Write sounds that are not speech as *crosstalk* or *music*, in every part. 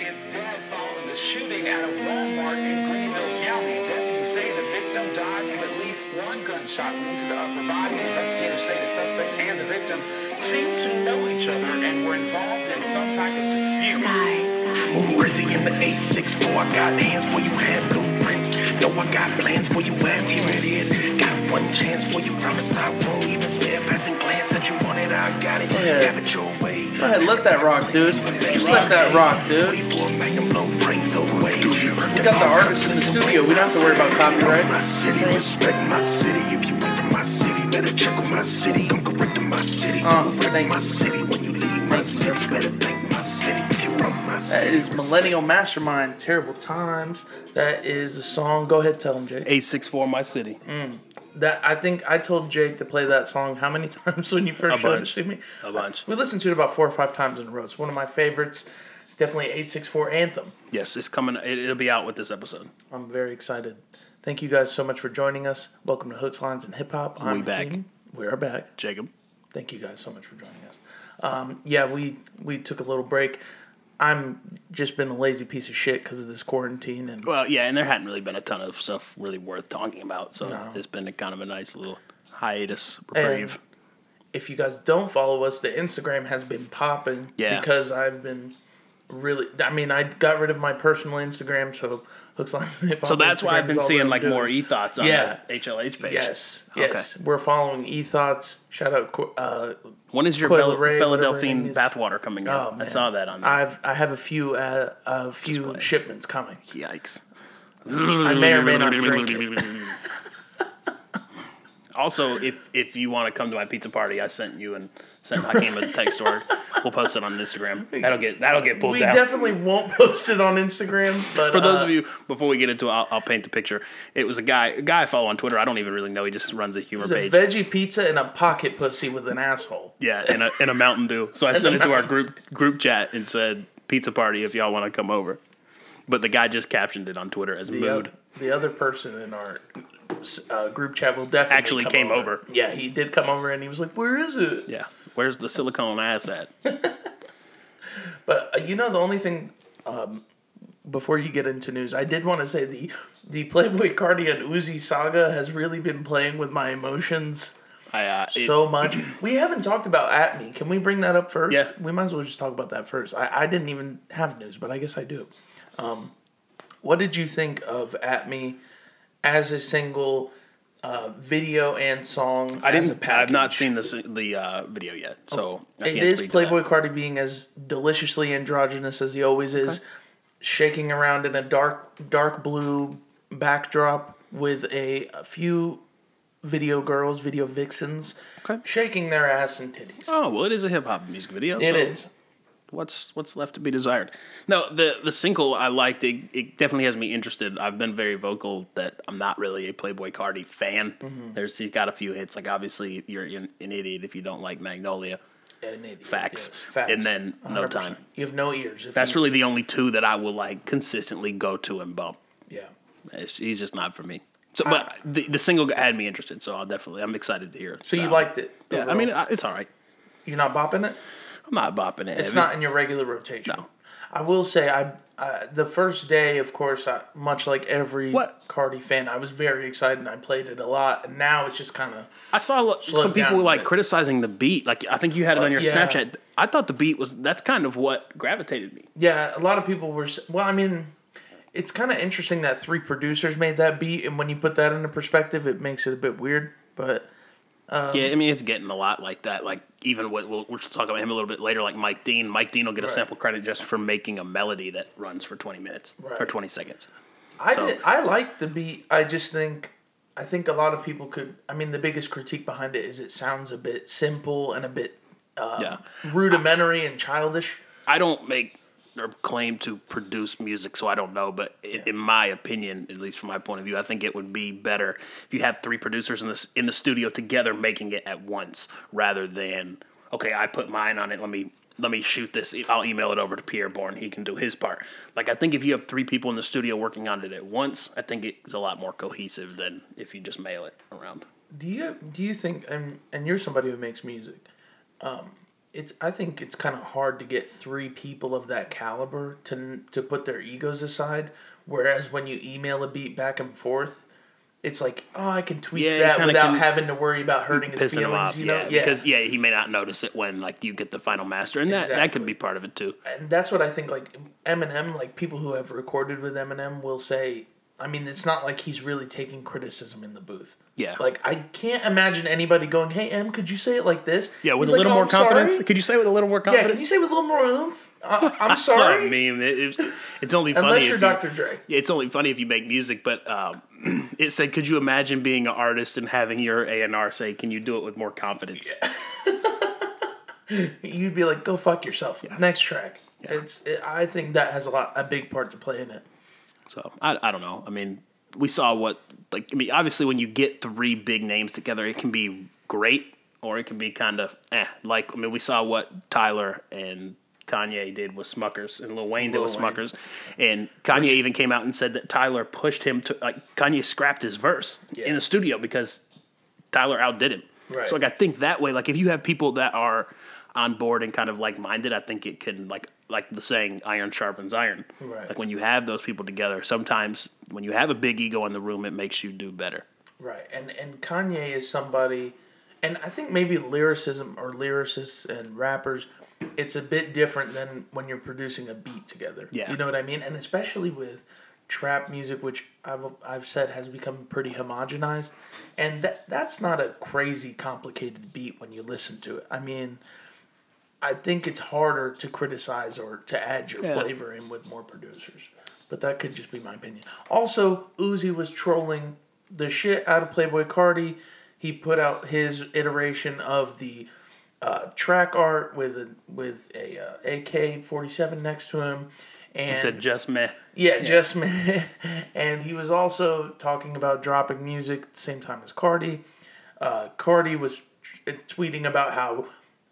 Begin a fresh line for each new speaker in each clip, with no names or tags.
is dead following the shooting at a Walmart in Greenville County. Deputies say the victim died from at least one gunshot wound to the upper body. Investigators say the suspect and the victim seemed to know each other and were involved in some type of dispute.
Move crazy in the 864. I got hands for you had blueprints. Know I got plans for you asked, here it is. Got one chance for you, promise I won't even spare passing glance that you wanted. I got it.
ahead.
Have it your way.
Go ahead, let that rock, dude. Just let that rock, dude.
44 Magnum blow brains away.
We got the artist in the studio. We don't have to worry about copyright.
My city, respect my city. If you ain't from my city, better check with my city. Come correct to my city. Correct
thank
my
you.
city. When you leave my city, better thank my city. If you from my
That is Millennial Mastermind, Terrible Times. That is a song. Go ahead, tell them, Jake.
864 My City. Mm.
That I think I told Jake to play that song how many *laughs* times when you first
A
showed
bunch.
it to me?
A bunch.
We listened to it about four or five times in a row. It's one of my favorites. It's definitely 864 Anthem.
Yes, it's coming. It, it'll be out with this episode.
I'm very excited. Thank you guys so much for joining us. Welcome to Hooks, Lines, and Hip Hop. I'm
We back.
We are back.
Jacob.
Thank you guys so much for joining us. Um, yeah, we we took a little break. I'm just been a lazy piece of shit because of this quarantine and
Well, yeah, and there hadn't really been a ton of stuff really worth talking about, so
No.
it's been a kind of a nice little hiatus
And if you guys don't follow us, the Instagram has been popping
Yeah.
because I've been really. I mean, I got rid of my personal Instagram, so hooks lines *laughs* and hip hop.
so that's why I've been
is all
seeing like
I'm
more
doing.
e thoughts on
Yeah.
the HLH page.
Yes,
Okay.
yes, we're following e thoughts. Shout out, uh,
When is your
Coil
Bella,
Ray,
Bella
whatever her
Delphine bathwater coming out?
oh
I
man.
saw that on there.
I've I have a few uh, a few
Display.
shipments coming.
Yikes.
I may or may not drink it. *laughs*
Also, if if you want to come to my pizza party, I sent you and sent Hakeem a text or we'll post it on Instagram. That'll get that'll get pulled
We
down.
definitely won't post it on Instagram, but
For those
uh,
of you, before we get into it, I'll, I'll paint the picture. It was a guy, a guy I follow on Twitter. I don't even really know. He just runs a humor
It's a
page.
veggie pizza and a pocket pussy with an asshole.
Yeah, and a, and a Mountain Dew. So I sent it to our *laughs* group group chat and said, "Pizza party if y'all want to come over." But the guy just captioned it on Twitter as
The,
mood.
oth- the other person in our uh, group chat will definitely
Actually came over.
Yeah, he did come over and he was like, "Where is it?"
Yeah, where's the silicone ass at? *laughs*
But uh, you know, the only thing um, before you get into news, I did want to say the the Playboi Carti and Uzi saga has really been playing with my emotions
I uh, it-
so much. we haven't talked about at me. Can we bring that up first?
Yeah.
We might as well just talk about that first. I, I didn't even have news, but I guess I do. Um, what did you think of at me as a single uh, video and song?
I didn't. I've not seen the the uh, video yet, so I
It
can't
is Playboi
that.
Carti being as deliciously androgynous as he always is, shaking around in a dark dark blue backdrop with a, a few video girls, video vixens,
Okay.
shaking their ass and titties.
Oh well, it is a hip hop music video.
It
so
is.
What's what's left to be desired? No, the the single I liked. It, it definitely has me interested. I've been very vocal that I'm not really a Playboi Carti fan.
Mm-hmm.
There's he's got a few hits. Like obviously you're an, an idiot if you don't like Magnolia.
An idiot,
Facts.
yes, facts.
And then No
100%.
Time.
You have no ears.
That's
you,
really the only two that I will like consistently go to and bump.
yeah.
It's, he's just not for me. So, but the the single had me interested. So I'll definitely I'm excited to hear. it.
So you liked it?
Yeah, I mean it's all right.
you're not bopping it.
I'm not bopping it.
It's
heavy.
not in your regular rotation.
No.
I will say, I uh, the first day, of course, I, much like every
What?
Carti fan, I was very excited and I played it a lot. And now it's just kind of
I saw some people like criticizing the beat. Like I think you had it on your
yeah.
Snapchat. I thought the beat was that's kind of what gravitated me.
yeah. A lot of people were well. I mean, it's kind of interesting that three producers made that beat, and when you put that into perspective, it makes it a bit weird. But Um,
yeah, I mean it's getting a lot like that. Like even what we'll, we'll talk about him a little bit later. Like Mike Dean. Mike Dean will get a
Right.
sample credit just for making a melody that runs for twenty minutes or twenty seconds.
I
So-
did. I like the beat. I just think. I think a lot of people could. I mean, the biggest critique behind it is it sounds a bit simple and a bit um,
Yeah.
rudimentary and childish.
I don't make or claim to produce music, so I don't know. But in my opinion, at least from my point of view, I think it would be better if you had three producers in this in the studio together making it at once, rather than okay, I put mine on it. Let me let me shoot this. I'll email it over to Pierre Bourne. He can do his part. Like I think if you have three people in the studio working on it at once, I think it's a lot more cohesive than if you just mail it around.
Do you do you think and and you're somebody who makes music? Um, it's I think it's kind of hard to get three people of that caliber to to put their egos aside. Whereas when you email a beat back and forth, it's like, oh, I can tweak
Yeah,
that without
can-
having to worry about hurting his
Pissing
feelings.
him off,
you know?
yeah, because yeah, he may not notice it when like you get the final master, and that that
Exactly.
could be part of it too.
and that's what I think. Like Eminem, like people who have recorded with Eminem will say. I mean, it's not like he's really taking criticism in the booth.
Yeah.
Like I can't imagine anybody going, "Hey, Em, could you say it like this?"
Yeah, with
He's
a
like,
little
"Oh,
more confidence.
sorry."
Could you say it with a little more confidence?
Yeah, can you say with a little more oomph? I, *laughs* I'm
I saw a
sorry.
meme. It, it it's only funny
Unless
if
you're
you-
Dr. Dre.
It's only funny if you make music, but um, *clears throat* it said, "Could you imagine being an artist and having your A and R say, can you do it with more confidence?'" Yeah. *laughs*
You'd be like, "Go fuck yourself." Next track. Yeah. It's. It, I think that has a lot, a big part to play in it.
So I, I don't know. I mean, we saw what like I mean, obviously when you get three big names together, it can be great or it can be kind of eh. Like I mean, we saw what Tyler and Kanye did with Smuckers and Lil Wayne did
Lil
with
Wayne.
Smuckers, and Kanye even came out and said that Tyler pushed him to like Kanye scrapped his verse
Yeah.
in the studio because Tyler outdid him.
Right.
So like I think that way, like if you have people that are on board and kind of like minded, I think it can like like the saying iron sharpens iron.
Right.
Like when you have those people together, sometimes when you have a big ego in the room, it makes you do better.
Right, and and Kanye is somebody, and I think maybe lyricism or lyricists and rappers, it's a bit different than when you're producing a beat together.
Yeah.
you know what I mean, and especially with trap music, which I've I've said has become pretty homogenized, and that that's not a crazy complicated beat when you listen to it. I mean. I think it's harder to criticize or to add your
Yeah.
flavor in with more producers. But that could just be my opinion. Also, Uzi was trolling the shit out of Playboi Carti. He put out his iteration of the uh, track art with a with a uh, AK forty seven next to him, and
It said just meh.
yeah, just me. *laughs* and he was also talking about dropping music at the same time as Carti. Uh, Carti was t- tweeting about how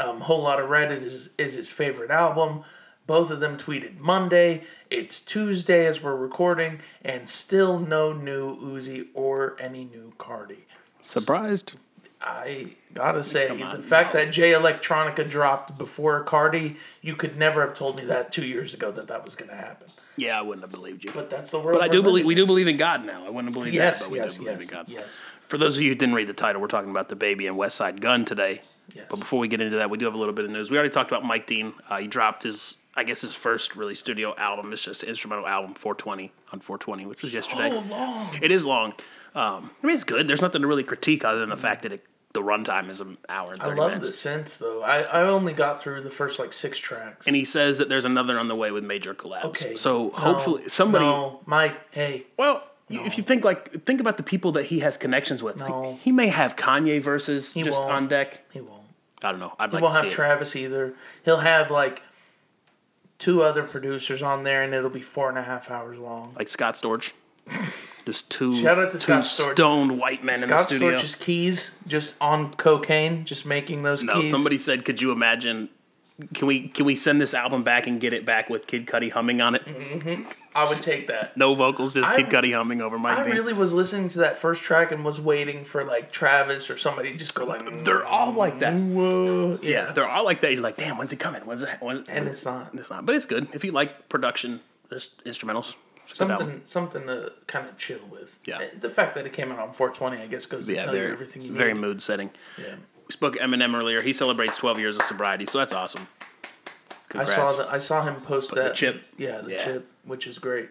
um, Whole Lotta Red is, is his favorite album. Both of them tweeted Monday. It's Tuesday as we're recording, and still no new Uzi or any new Carti.
Surprised?
I gotta say,
on,
the fact
no.
that Jay Electronica dropped before Carti, you could never have told me that two years ago that that was gonna happen.
Yeah, I wouldn't have believed you. But,
But that's the world.
But
I
do believe we do believe in God now. I wouldn't have believed
Yes,
that, but we
yes,
do believe
yes,
in God.
yes.
For those of you who didn't read the title, we're talking about DaBaby and Westside Gunn today.
Yes.
But before we get into that, we do have a little bit of news. We already talked about Mike Dean. Uh, he dropped his, I guess, his first really studio album. It's just an instrumental album, 420 on 420, which was yesterday.
So long.
It is long. Um, I mean, it's good. There's nothing to really critique other than the fact that it, the runtime is an hour and 30
I love
minutes.
the sense though. I, I only got through the first like six tracks.
And he says that there's another on the way with major collabs.
Okay.
So hopefully somebody.
No, Mike. Hey,
Well, you if you think like think about the people that he has connections with,
No.
he may have Kanye verses
He
just
won't.
on deck.
he won't.
I don't know. I'd
He
like
won't
to
have
see it.
Travis either. He'll have like two other producers on there, and it'll be four and a half hours long.
like Scott Storch. Just two,
Shout out to
two
Scott Storch.
stoned white men in the studio.
Scott
studio.
Storch's keys just on cocaine, just making those keys.
no,
keys.
somebody said, "Could you imagine? Can we can we send this album back and get it back with Kid Cudi humming on it? Mm-hmm.
I would take that.
No vocals, just
I-
Kid Cudi humming over my.
I really was listening to that first track and was waiting for like Travis or somebody to just go like.
They're all like that.
Whoa.
Yeah, they're all like that. You're like, damn, when's it coming? When's it? When's
And it's not.
It's not, but it's good if you like production, just instrumentals. It's a good album.
something something to kind of chill with.
Yeah.
Eh, the fact that it came out on 420, I guess, goes to
Yeah,
tell you
very,
everything you
very
need.
mood setting.
Yeah.
We spoke Eminem earlier. He celebrates 12 years of sobriety, so that's awesome.
I saw that. I saw him post
the
that
chip.
Yeah, the
Yeah.
chip, which is great.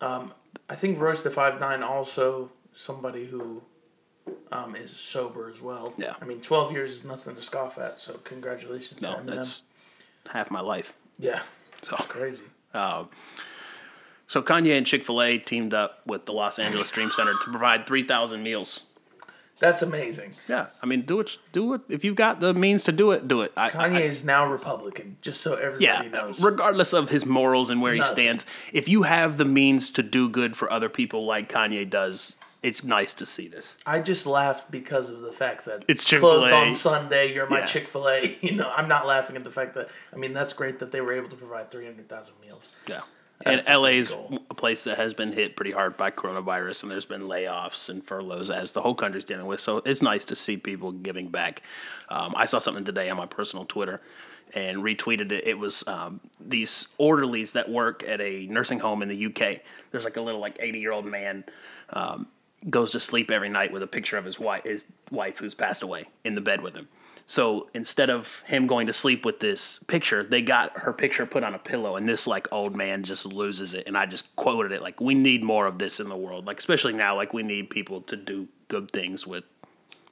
Um, I think Royce da Five Nine also somebody who um, is sober as well.
Yeah.
I mean, 12 years is nothing to scoff at. So congratulations
No, that's half my life.
yeah,
So,
crazy. *laughs*
um, so Kanye and Chick Fil A teamed up with the Los Angeles Dream Center to provide 3,000 meals.
That's amazing.
Yeah, I mean, do it. Do it if you've got the means to do it. Do it. I,
Kanye
I-
is now Republican, just so everybody
yeah,
knows.
regardless of his morals and where he stands, if you have the means to do good for other people like Kanye does, it's nice to see this.
I just laughed because of the fact that
It's
closed
Chick-fil-A.
closed on Sunday. You're my
Yeah.
Chick Fil A. *laughs* You know, I'm not laughing at the fact that I mean that's great that they were able to provide 300,000 meals.
Yeah. And
That's
LA is a place that has been hit pretty hard by coronavirus, and there's been layoffs and furloughs as the whole country's dealing with. So it's nice to see people giving back. Um, I saw something today on my personal Twitter and retweeted it. It was um, these orderlies that work at a nursing home in the UK. There's like a little like 80 year old man um, goes to sleep every night with a picture of his wife, his wife who's passed away, in the bed with him. So instead of him going to sleep with this picture, they got her picture put on a pillow, and this like old man just loses it. And I just quoted it like, "We need more of this in the world, like especially now, like we need people to do good things with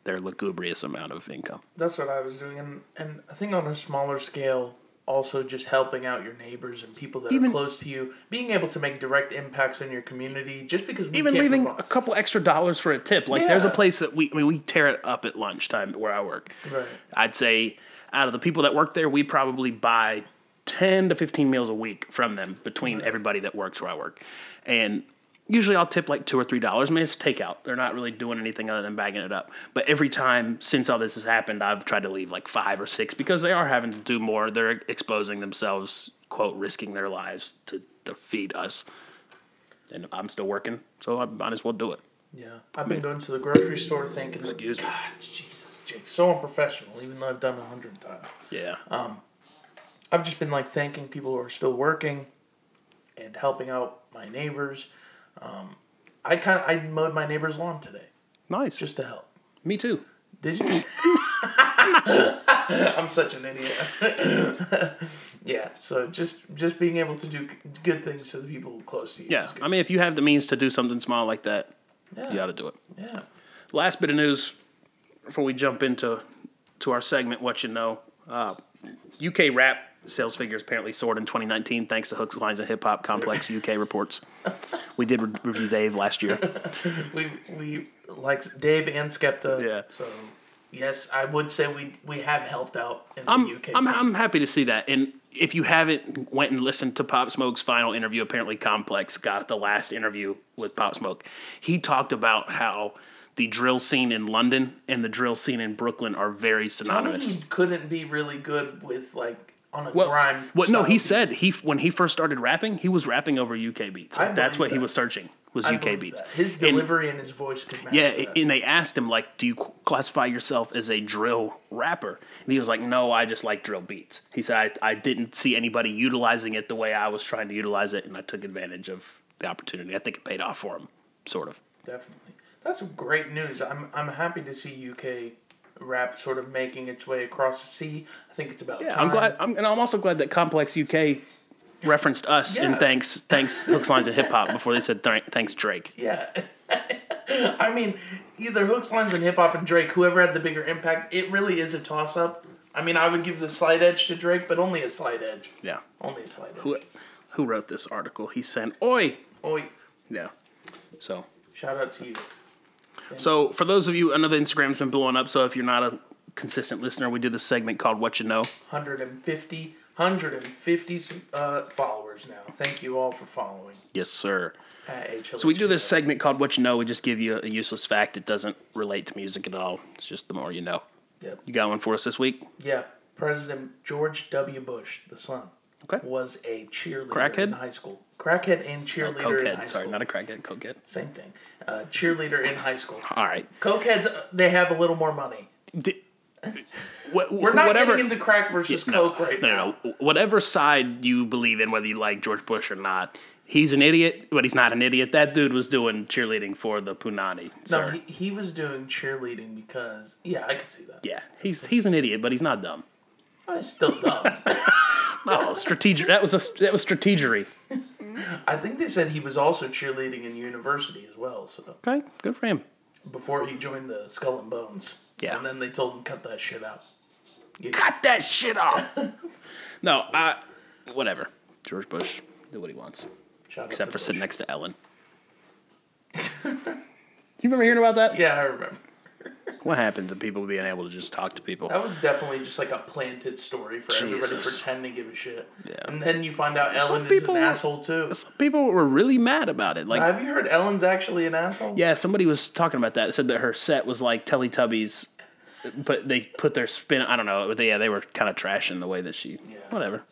their lugubrious amount of income."
That's what I was doing, and and I think on a smaller scale, also just helping out your neighbors and people that
Even-
are close to you, being able to make direct impacts in your community, just because we
Even leaving a couple extra dollars for a tip. Like there's a place that we I mean we tear it up at lunchtime where I work.
Right.
I'd say out of the people that work there, we probably buy 10 to 15 meals a week from them between everybody that works where I work. And usually I'll tip like two or three dollars. I mean, it's takeout. They're not really doing anything other than bagging it up. But every time since all this has happened, I've tried to leave like five or six because they are having to do more. They're exposing themselves, quote, risking their lives to, to feed us. And I'm still working, so I might as well do it.
Yeah, I've been going to the grocery store thinking,
Excuse me.
God, Jesus, Jake, so unprofessional. Even though I've done it a hundred times,
Yeah.
Um, I've just been like thanking people who are still working, and helping out my neighbors. Um, I kind of I mowed my neighbor's lawn today
nice.
just to help.
Me too.
Did you? *laughs* I'm such an idiot. *laughs* yeah, so just just being able to do good things to the people close to you.
Yeah.
is good.
I mean, if you have the means to do something small like that,
yeah,
you ought to do it.
yeah.
Last bit of news before we jump into to our segment, what you know. Uh, UK rap sales figures apparently soared in 2019 thanks to Hooks, Lines, and Hip Hop Complex UK reports. We did re- review Dave last year. *laughs*
We we like Dave and Skepta.
Yeah.
So yes, I would say we we have helped out in the
I'm,
UK.
I'm,
scene.
I'm happy to see that. And if you haven't went and listened to Pop Smoke's final interview, apparently Complex got the last interview with Pop Smoke. He talked about how the drill scene in London and the drill scene in Brooklyn are very
Tell me
synonymous.
he couldn't be really good with like on a
Well,
grime.
well, no, he
beat.
said he when he first started rapping, he was rapping over UK beats. Like, that's what he was searching was
I
UK beats.
that. His
And-
delivery and, his voice could match.
yeah,
that.
and they asked him like, "Do you classify yourself as a drill rapper?" And he was like, "No, I just like drill beats." He said, "I, I didn't see anybody utilizing it the way I was trying to utilize it, and I took advantage of the opportunity. I think it paid off for him, sort of."
Definitely. That's great news. I'm I'm happy to see UK rap sort of making its way across the sea. I think it's about
Yeah,
time.
I'm glad, I'm, and I'm also glad that Complex UK referenced us and
Yeah.
thanks thanks *laughs* hooks lines and hip hop before they said th- thanks Drake.
Yeah. *laughs* I mean, either hooks, lines, and hip hop and Drake, whoever had the bigger impact, it really is a toss up. I mean, I would give the slight edge to Drake, but only a slight edge.
Yeah.
Only a slight edge.
Who who wrote this article? He sent, "Oi."
Oi,
Yeah. So
shout out to you.
So, for those of you, I know the Instagram's been blowing up. So, if you're not a consistent listener, we do this segment called "What You Know."
150, 150 uh, followers now. Thank you all for following.
Yes, sir. So we do this segment called "What You Know." We just give you a useless fact. It doesn't relate to music at all. It's just the more you know.
Yep.
You got one for us this week?
Yeah. President George W. Bush, the son,
Okay.
was a cheerleader
Crackhead?
in high school. Crackhead and cheerleader in high
Cokehead. Sorry,
school.
not a crackhead. Cokehead.
Same thing. Uh, cheerleader in high school.
All right.
Cokeheads, uh, they have a little more money.
Di- *laughs* Wh-
We're not
whatever,
getting into crack versus
no,
coke right
no,
now.
no, no. Whatever side you believe in, whether you like George Bush or not, he's an idiot, but he's not an idiot. That dude was doing cheerleading for the Punani.
No, he, he was doing cheerleading because yeah, I could see that.
yeah, he's he's an idiot, but he's not dumb.
I still dumb. *laughs*
Oh, strategic. That was a that was strategery.
I think they said he was also cheerleading in university as well. So
Okay, good for him.
before he joined the Skull and Bones.
Yeah.
And then they told him cut that shit out. You-
Cut that shit off. *laughs* no, I whatever. George Bush do what he wants,
Shout
except for
Bush.
sitting next to Ellen. *laughs* you remember hearing about that?
Yeah, I remember.
What happened to people being able to just talk to people?
That was definitely just like a planted story for everybody
Jesus.
pretending to give a shit.
Yeah.
And then you find out
Some
Ellen is
people-
an asshole too.
Some people were really mad about it. Like,
Have you heard Ellen's actually an asshole?
yeah, somebody was talking about that. Said that her set was like Teletubbies, but they put their spin. I don't know. But they, yeah, they were kind of trashing the way that she.
Yeah.
Whatever.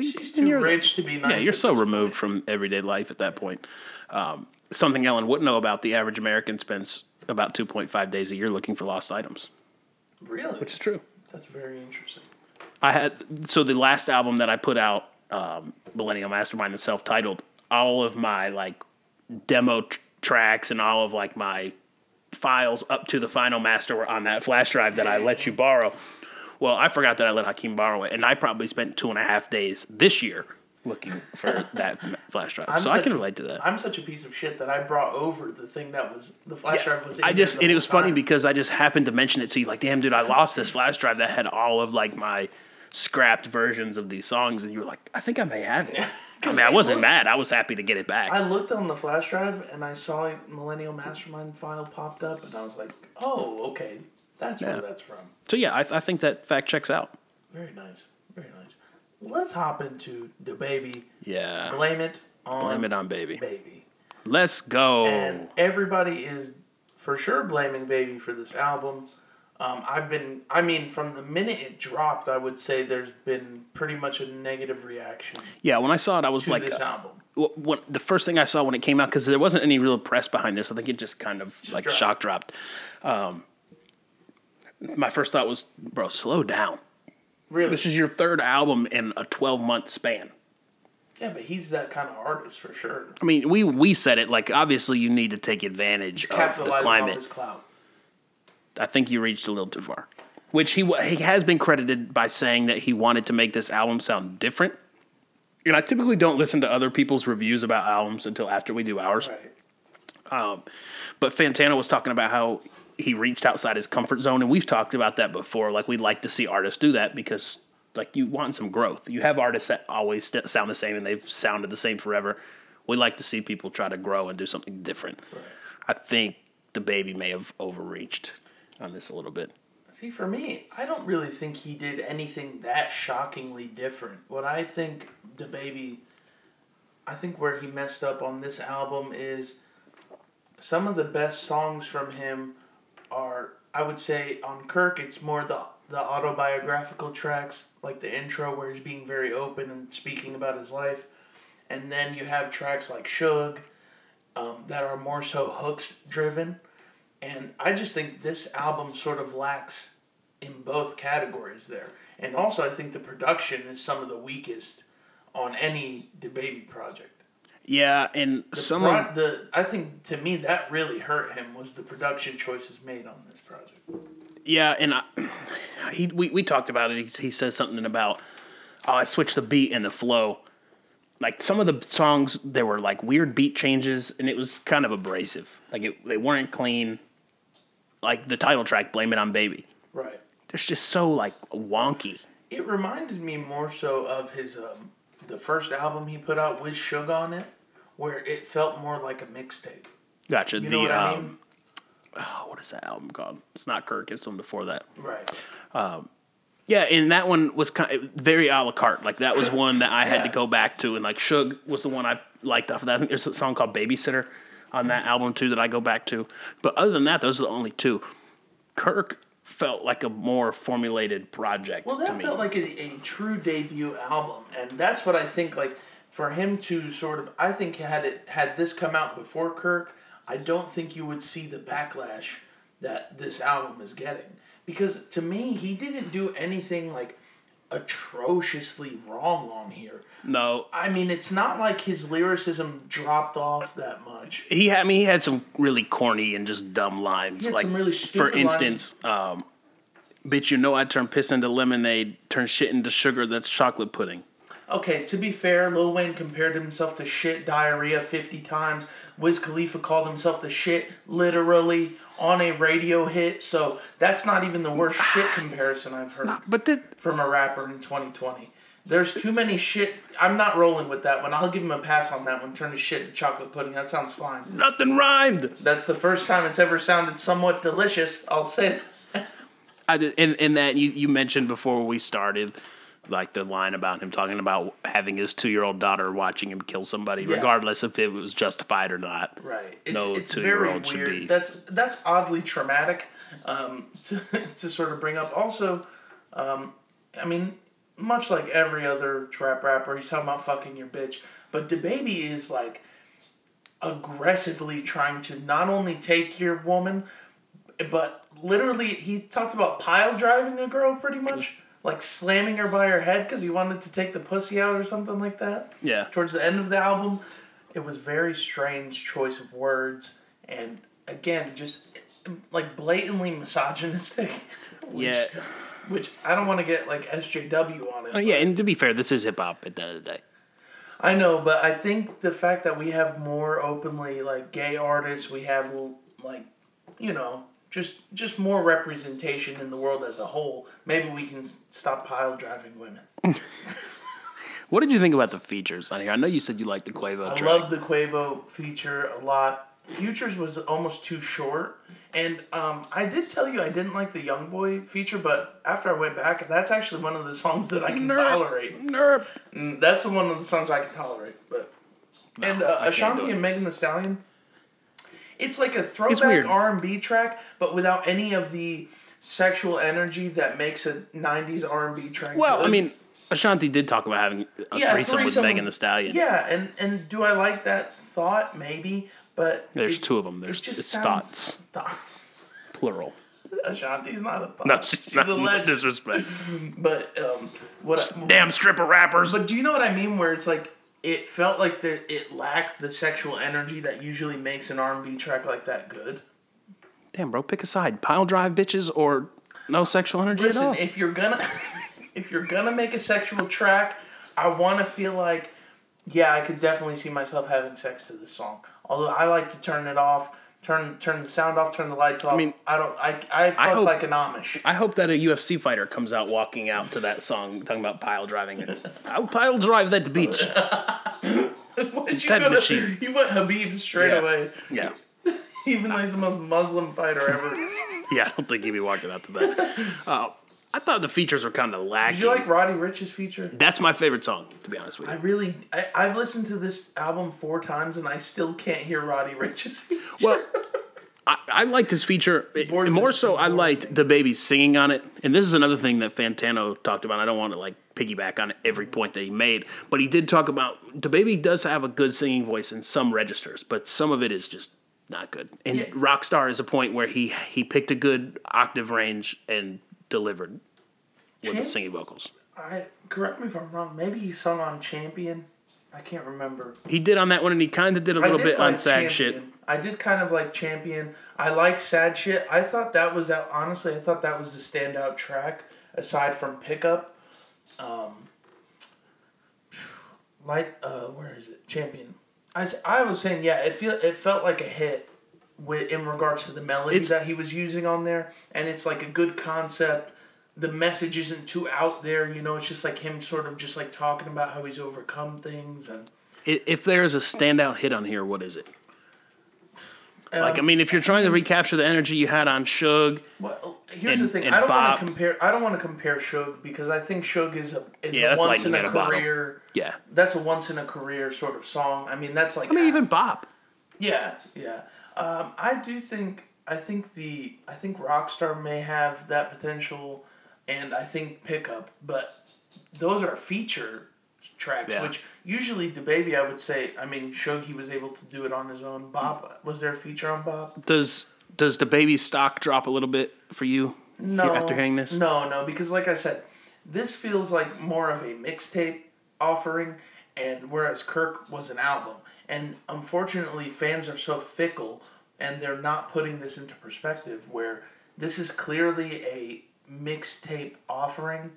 She's
and
too
you're-
rich to be nice.
Yeah, you're
at
so
this
removed from everyday life at that point. Um, something Ellen wouldn't know about: the average American spends about 2.5 days a year looking for lost items,
Really?
which is true.
That's very interesting.
I had so the last album that I put out, um, Millennial Mastermind, and self-titled. All of my like demo tr- tracks and all of like my files up to the final master were on that flash drive that I let you borrow. Well, I forgot that I let Hakeem borrow it, and I probably spent two and a half days this year looking for *laughs* that flash drive.
I'm
so I can relate to that.
I'm such a piece of shit that I brought over the thing that was the flash drive was.
I just and it was funny because I just happened to mention it to you, like, damn, dude, I lost this flash drive that had all of like my scrapped versions of these songs, and you were like, I think I may have it. *laughs* I mean, I wasn't
looked-
mad. I was happy to get it back.
I looked on the flash drive and I saw a Millennial Mastermind file popped up and I was like, oh, okay, that's
Yeah.
where that's from.
so yeah, I, I think that fact checks out.
Very nice, very nice. Let's hop into DaBaby.
Yeah,
Blame it on
blame it on baby.
baby.
Let's go.
And everybody is for sure blaming Baby for this album. Um, I've been, I mean, from the minute it dropped, I would say there's been pretty much a negative reaction
yeah, when I saw it, I was like,
this
uh,
album.
what, what the first thing I saw when it came out because there wasn't any real press behind this. I think it just kind of like
dropped.
shock dropped. Um, my first thought was, bro, slow down.
Really?
This is your third album in a 12 month span.
yeah, but he's that kind of artist for sure.
I mean, we we said it like obviously you need to take advantage of the climate. I think you reached a little too far. Which he he has been credited by saying that he wanted to make this album sound different. And I typically don't listen to other people's reviews about albums until after we do ours.
Right.
Um, but Fantano was talking about how he reached outside his comfort zone, and we've talked about that before. Like we'd like to see artists do that because, like, you want some growth. You have artists that always st- sound the same, and they've sounded the same forever. We like to see people try to grow and do something different. I think DaBaby may have overreached on this a little bit.
See, for me, I don't really think he did anything that shockingly different. What I think DaBaby, I think where he messed up on this album is some of the best songs from him are, I would say, on Kirk, it's more the the autobiographical tracks, like the intro where he's being very open and speaking about his life, and then you have tracks like Suge, um, that are more so hooks driven. And I just think this album sort of lacks in both categories there. And also, I think the production is some of the weakest on any DaBaby project.
Yeah, and
The
some
pro-
of
the I think to me that really hurt him was the production choices made on this project.
Yeah, and I, *sighs* he we, we talked about it. He, he says something about oh, I switched the beat and the flow. Like some of the songs, there were like weird beat changes, and it was kind of abrasive. Like it, they weren't clean. Like the title track, "Blame It on Baby."
Right.
There's just so like wonky.
It reminded me more so of his um, the first album he put out with Suge on it, where it felt more like a mixtape.
Gotcha.
You
the
know what I
um,
mean?
oh, what is that album called? It's not Kirk. It's one before that.
Right.
Um, Yeah, and that one was kind of very a la carte. Like that was one that I had to *laughs* go back to, and like Suge was the one I liked off of that. I think there's a song called Babysitter on that album too that I go back to. But other than that, those are the only two. Kirk felt like a more formulated project
Well, that felt like a, a true debut album, and that's what I think. Like for him to sort of, I think had it had this come out before Kirk, I don't think you would see the backlash that this album is getting. Because to me, he didn't do anything like atrociously wrong on here.
no,
I mean, it's not like his lyricism dropped off that much.
he had I mean he had some really corny and just dumb lines.
He had
like
some really
for instance, um, bitch, you know I turn piss into lemonade, turn shit into sugar that's chocolate pudding.
Okay, to be fair, Lil Wayne compared himself to shit diarrhea 50 times. Wiz Khalifa called himself to shit literally on a radio hit, so that's not even the worst shit comparison I've heard
But the,
from a rapper in 2020. There's too many shit. I'm not rolling with that one. I'll give him a pass on that one. Turn his shit to chocolate pudding. That sounds fine.
nothing rhymed.
That's the first time it's ever sounded somewhat delicious. I'll say that.
I did, in, in that you, you mentioned before we started, like the line about him talking about having his two year old daughter watching him kill somebody,
Yeah.
regardless if it was justified or not.
Right. It's,
No two-year-old should be-
That's that's oddly traumatic um, *laughs* to to sort of bring up. Also, um, I mean, much like every other trap rapper, he's talking about fucking your bitch. But DaBaby is like aggressively trying to not only take your woman, but literally he talked about pile driving a girl pretty much, like slamming her by her head because he wanted to take the pussy out or something like that.
Yeah.
Towards the end of the album, it was very strange choice of words, and again, just like blatantly misogynistic. *laughs* which,
Yeah.
Which I don't want to get like SJW on it.
Uh, yeah, and to be fair, this is hip hop at the end of the day.
I know, but I think the fact that we have more openly like gay artists, we have like, you know, just just more representation in the world as a whole. Maybe we can stop pile driving women. *laughs*
What did you think about the features on here? I know you said you liked the Quavo
I
track.
love the Quavo feature a lot. Futures was almost too short, and um, I did tell you I didn't like the Young Boy feature, but after I went back, that's actually one of the songs that I can
Nerp.
tolerate.
Nerp.
Mm, That's one of the songs I can tolerate. But and uh,
I can't do
Ashanti and Megan Thee Stallion, it's like a throwback. R and B track, but without any of the sexual energy that makes a '90s R and B track.
Well, I mean, Ashanti did talk about having a
Yeah,
threesome,
threesome.
with Megan Thee Stallion.
Yeah, and and do I like that thought? Maybe, but
There's
it-
two of them.
it
There's
just
it's
sounds-
thoughts,
thought- *laughs*
plural.
Ashanti's not a thought.
No, she's
She's
not.
a
no disrespect. *laughs*
But um, what? I-
Damn stripper rappers.
But do you know what I mean? Where it's like it felt like the, it lacked the sexual energy that usually makes an R and B track like that good.
Damn, bro, pick a side. Pile drive bitches or no sexual energy at
Listen,
all.
if you're gonna *laughs* if you're gonna make a sexual track, I want to feel like yeah, I could definitely see myself having sex to this song. Although I like to turn it off, turn turn the sound off, turn the lights off. I
mean,
I don't. I I fuck
hope-
like an Amish.
I hope that a UFC fighter comes out walking out to that song talking about pile driving. I'll pile drive that beach. *laughs*
What did you go to- You went Habib straight
Yeah.
away,
Yeah. *laughs*
even though he's the most Muslim fighter ever. *laughs*
Yeah, I don't think he'd be walking out to that. Uh, I thought the features were kind of lacking.
Did you like Roddy Ricch's feature?
That's my favorite song, to be honest with you.
I really, I, I've listened to this album four times and I still can't hear Roddy Ricch's *laughs* feature.
Well, I, I liked his feature. More
is-
so, I liked DaBaby singing on it. And this is another thing that Fantano talked about. I don't want to like piggyback on every point that he made, but he did talk about DaBaby does have a good singing voice in some registers, but some of it is just not good. And
Yeah.
Rockstar is a point where he he picked a good octave range and delivered with the singing vocals.
I correct me if I'm wrong. Maybe he sung on Champion. I can't remember.
He did on that one, and he kind of did a
I
little
did
bit on
like
sad shit.
Champion. I did kind of like Champion. I like sad shit. I thought that was that. Honestly, I thought that was the standout track aside from Pickup. Um, like uh, where is it? Champion. I, I was saying yeah. It feel it felt like a hit. With, in regards to the melodies
It's-
that he was using on there, and it's like a good concept. The message isn't too out there, you know. It's just like him, sort of just like talking about how he's overcome things, and
If there's a standout hit on here, what is it? like, I
Um,
mean, if you're trying to recapture the energy you had on Suge,
Well, here's
and-
the thing. I don't want to compare. I don't want to compare Suge because I think Suge is a is
Yeah,
a
that's
once in a
a
career.
yeah.
That's a once in a career sort of song. I mean, that's like.
I mean, even
ass-
Bop.
Yeah, yeah. Um, I do think. I think the. I think Rockstar may have that potential, and I think Pickup, but those are feature tracks,
Yeah.
which usually DaBaby I would say. I mean, he was able to do it on his own. Bob was there a feature on Bob?
Does does DaBaby stock drop a little bit for you?
No.
After hearing this?
No, no, because like I said, this feels like more of a mixtape offering, and whereas Kirk was an album. And unfortunately, fans are so fickle, and they're not putting this into perspective. Where this is clearly a mixtape offering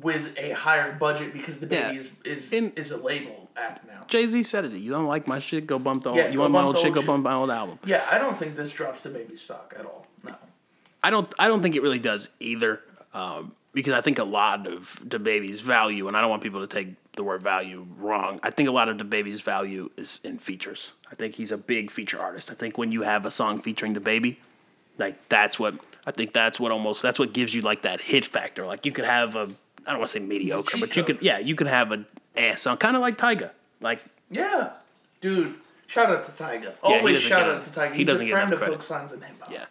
with a higher budget because the
Yeah.
baby is is,
In-
is a label act now.
Jay Z said it. You don't like my shit? Go bump the old.
Yeah,
you want my old shit?
old
Go bump my old album.
Yeah, I don't think this drops DaBaby stock at all. No.
I don't. I don't think it really does either. Um, because I think a lot of DaBaby's value, and I don't want people to take the word value wrong. I think a lot of DaBaby's value is in features. I think he's a big feature artist. I think when you have a song featuring DaBaby, like that's what I think. That's what almost that's what gives you like that hit factor. Like you could have a I don't want to say mediocre, but you could yeah you could have a ass song kind of like Tyga. Like
Yeah, dude. Shout out to Tyga.
he
Always
doesn't
shout out to Tyga.
he
He's
doesn't
a friend of
credit.
hook signs and hip hop.
yeah.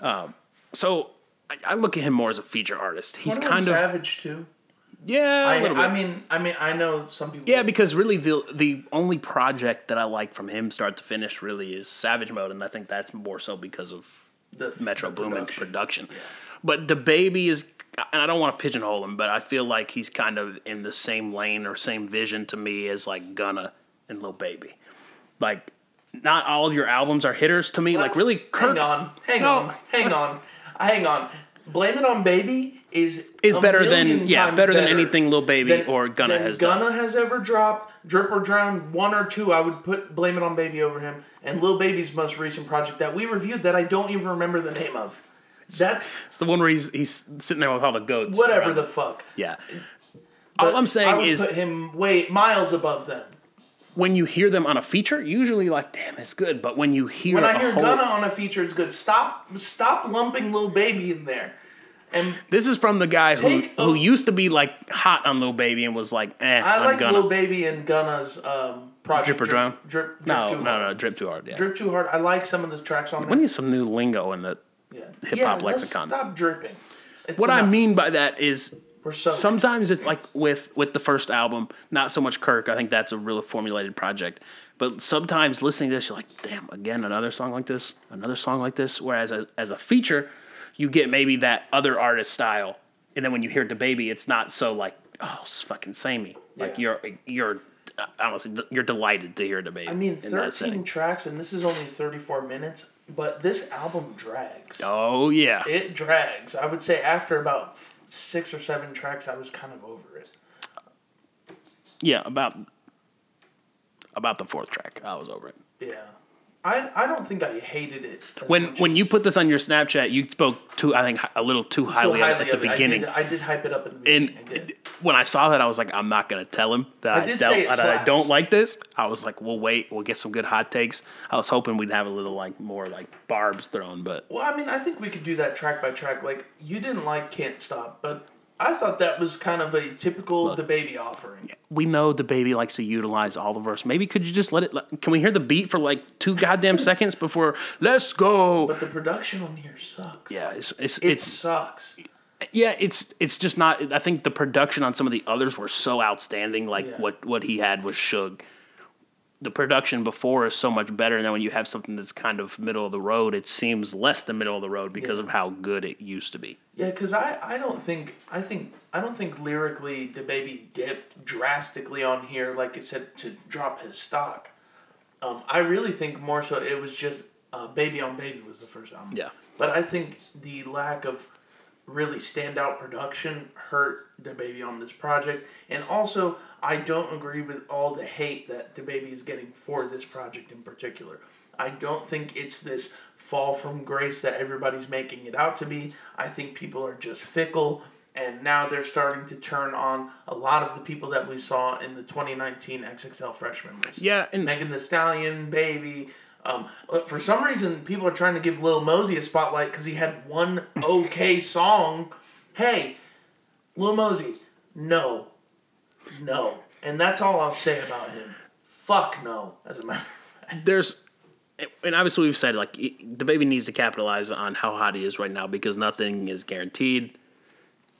Um, so I, I look at him more as a feature artist. He's kind of
Savage too.
Yeah, a
I,
little bit.
I mean, I mean, I know some people.
Yeah, because really the the only project that I like from him start to finish really is Savage Mode, and I think that's more so because of
the
Metro Boomin's production. But DaBaby is, and I don't want to pigeonhole him, but I feel like he's kind of in the same lane or same vision to me as like Gunna and Lil Baby. Like, not all of your albums are hitters to me. like, really, Kirk
Hang on, hang
No,
on, hang on, hang on. Blame it on Baby is
Is better than- yeah,
times
better than anything Lil Baby
than-
or Gunna has done.
Gunna has ever dropped. Drip or Drown, one or two, I would put Blame It on Baby over him. And Lil Baby's most recent project that we reviewed that I don't even remember the name of. That's
It's the one where he's he's sitting there with all the goats.
whatever
around
the fuck.
yeah. All I'm
I
saying
would
is
put him way miles above them.
when you hear them on a feature, usually like, damn, it's good. But when you hear
When I hear
whole,
Gunna on a feature, it's good. Stop, stop lumping Lil Baby in there. And
This is from the guy who
Take
who used to be like hot on Lil Baby and was like, eh,
I
I'm
like
gonna
Lil Baby and Gunna's um, project.
Drip or Drown?
Drip, drip
no,
too
no,
hard.
no, drip too hard. Yeah,
Drip too hard. I like some of the tracks on
we need some new lingo in the.
Yeah.
hip-hop
yeah,
lexicon.
Stop dripping. It's
What I mean by that is
so
sometimes it's like with with the first album, not so much Kirk. I think that's a really formulated project. But sometimes listening to this, you're like, damn, again another song like this, another song like this. Whereas as, as a feature, you get maybe that other artist style, and then when you hear DaBaby, it's not so like, oh, it's fucking samey. Like
Yeah.
you're you're honestly you're delighted to hear DaBaby.
I mean, 13 tracks, and this is only 34 minutes, but this album drags.
Oh yeah,
It drags. I would say after about six or seven tracks, I was kind of over it.
yeah. About about the fourth track, I was over it.
Yeah. I, I don't think I hated it.
When when you put this on your Snapchat, you spoke too. I think a little too
so
highly, at- the
it. I
beginning.
did, I did hype it up at the beginning.
and when I saw that, I was like, I'm not gonna tell him that
I
I,
did
don't,
say it
that I don't like this. I was like, we'll wait. We'll get some good hot takes. I was hoping we'd have a little like more like barbs thrown, but
Well, I mean, I think we could do that track by track. Like, you didn't like Can't Stop, but I thought that was kind of a typical DaBaby offering.
we know DaBaby likes to utilize all the verse. Maybe could you just let it? Can we hear the beat for like two goddamn *laughs* seconds before let's go?
But the production on here sucks.
yeah, it's it's,
It
it's
sucks.
yeah, it's it's just not. I think the production on some of the others were so outstanding. Like
Yeah.
what what he had was Suge. The production before is so much better, and then when you have something that's kind of middle of the road, it seems less the middle of the road because
Yeah.
of how good it used to be.
Yeah, because I, I don't think I think I don't think lyrically DaBaby dipped drastically on here like it said to drop his stock. Um, I really think more so it was just uh, Baby on Baby was the first album.
Yeah.
But I think the lack of really standout production hurt DaBaby on this project, and also I don't agree with all the hate that DaBaby is getting for this project in particular. I don't think it's this fall from grace that everybody's making it out to be. I think people are just fickle, and now they're starting to turn on a lot of the people that we saw in the 2019 XXL freshman list.
Yeah, and
Megan Thee Stallion, Baby. Um, for some reason, people are trying to give Lil Mosey a spotlight because he had one *laughs* okay song. Hey, Lil Mosey, no, no, and that's all I'll say about him. Fuck no. As a matter of fact,
there's and obviously we've said like DaBaby needs to capitalize on how hot he is right now because nothing is guaranteed.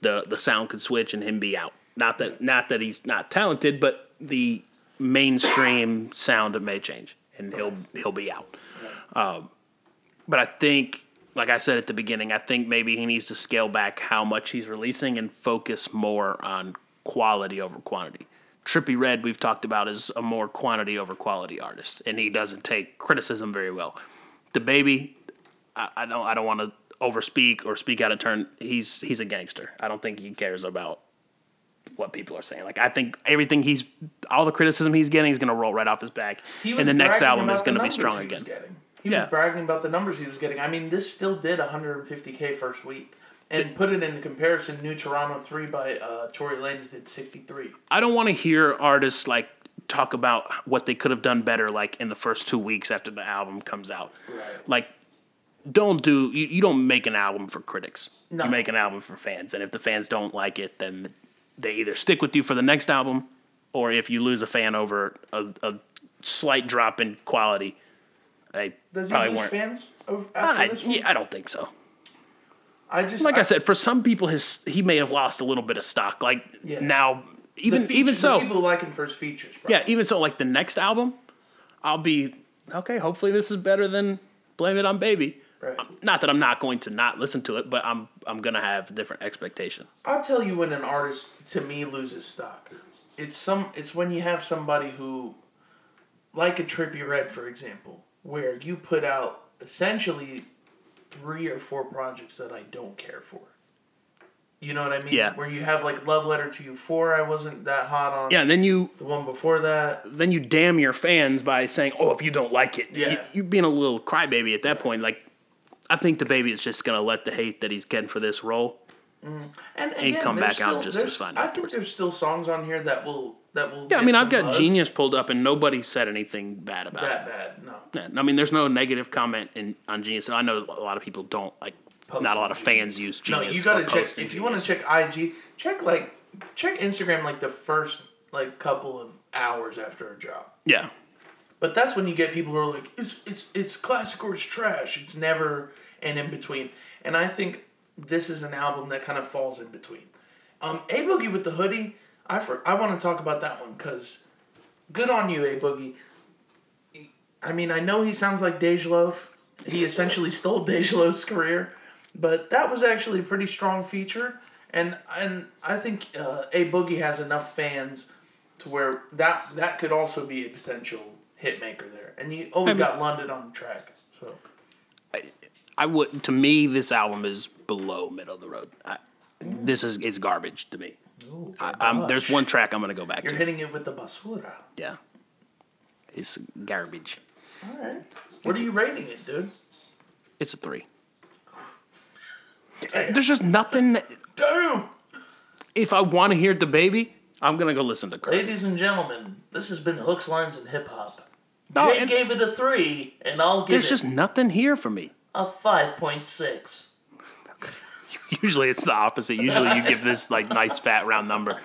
The the sound could switch and him be out. Not that not that he's not talented, but the mainstream sound may change and he'll he'll be out. Um, but I think, like I said at the beginning, I think maybe he needs to scale back how much he's releasing and focus more on quality over quantity. Trippie Redd, we've talked about, is a more quantity over quality artist, and he doesn't take criticism very well. DaBaby, I, I don't, I don't want to overspeak or speak out of turn. He's he's a gangster. I don't think he cares about what people are saying. Like I think everything he's, all the criticism he's getting is going to roll right off his back,
he
and the next album is
about
going
the
to be strong
he
again.
getting. He
Yeah.
was bragging about the numbers he was getting. I mean, this still did 150k first week. And put it in comparison, New Toronto 3 by uh, Tory Lanez did 63.
I don't want to hear artists like talk about what they could have done better, like in the first two weeks after the album comes out.
Right.
Like, don't do you, you don't make an album for critics.
No.
You make an album for fans, and if the fans don't like it, then they either stick with you for the next album, or if you lose a fan over a, a slight drop in quality, they
Does he
probably
lose
weren't.
fans of- after
I,
this one?
yeah, I don't think so.
I just
like I, said, for some people, his he may have lost a little bit of stock. Like
Yeah.
now, even
features-
even so,
people for his features. Bro.
yeah, even so, like the next album, I'll be okay. Hopefully, this is better than Blame It on Baby.
Right.
Um, not that I'm not going to not listen to it, but I'm I'm gonna have a different expectation.
I'll tell you when an artist to me loses stock. It's some it's when you have somebody who like a Trippie Redd for example, where you put out essentially three or four projects that I don't care for. You know what I mean?
Yeah.
Where you have like Love Letter to You 4 I wasn't that hot on.
Yeah, and then you
The one before that.
then you damn your fans by saying, "Oh, if you don't like it,
Yeah.
you, you're being a little crybaby at that point." Like, I think DaBaby is just gonna let the hate that he's getting for this roll.
And again,
come back out just as fine
I think there's still songs on here that will that will
Yeah, I mean, I've got
buzz.
Genius pulled up, and nobody said anything bad about it.
that bad. No.
Yeah, I mean, there's no negative comment in on Genius. And I know a lot of people don't like.
Post
not a lot of fans use Genius.
No, you gotta check if you want to check IG. Check like check Instagram like the first like couple of hours after a drop.
Yeah,
But that's when you get people who are like, it's it's it's classic or it's trash. It's never an in between. And I think this is an album that kind of falls in between. Um, A Boogie with the hoodie. I for, I want to talk about that one because good on you, A Boogie. I mean, I know he sounds like Dej Loaf. He essentially stole Dej Loaf's career, but that was actually a pretty strong feature. And and I think uh, A Boogie has enough fans to where that that could also be a potential hit maker there. And you always
mean-
got London on the track. So
I would. To me, this album is below middle of the road. I, this is it's garbage to me. I, I'm, there's one track I'm gonna go back
you're
to.
hitting it with the basura.
Yeah, it's garbage.
All right. What are you rating it, dude?
It's a three.
Damn.
There's just nothing. That,
Damn.
if I want to hear DaBaby, I'm gonna go listen to Kirk.
Ladies and gentlemen, this has been Hooks, Lines, and Hip Hop.
No,
Jay gave it a three, and I'll give
There's
it
just nothing here for me.
A five point six. *laughs*
Usually it's the opposite. Usually you give this like nice fat round number.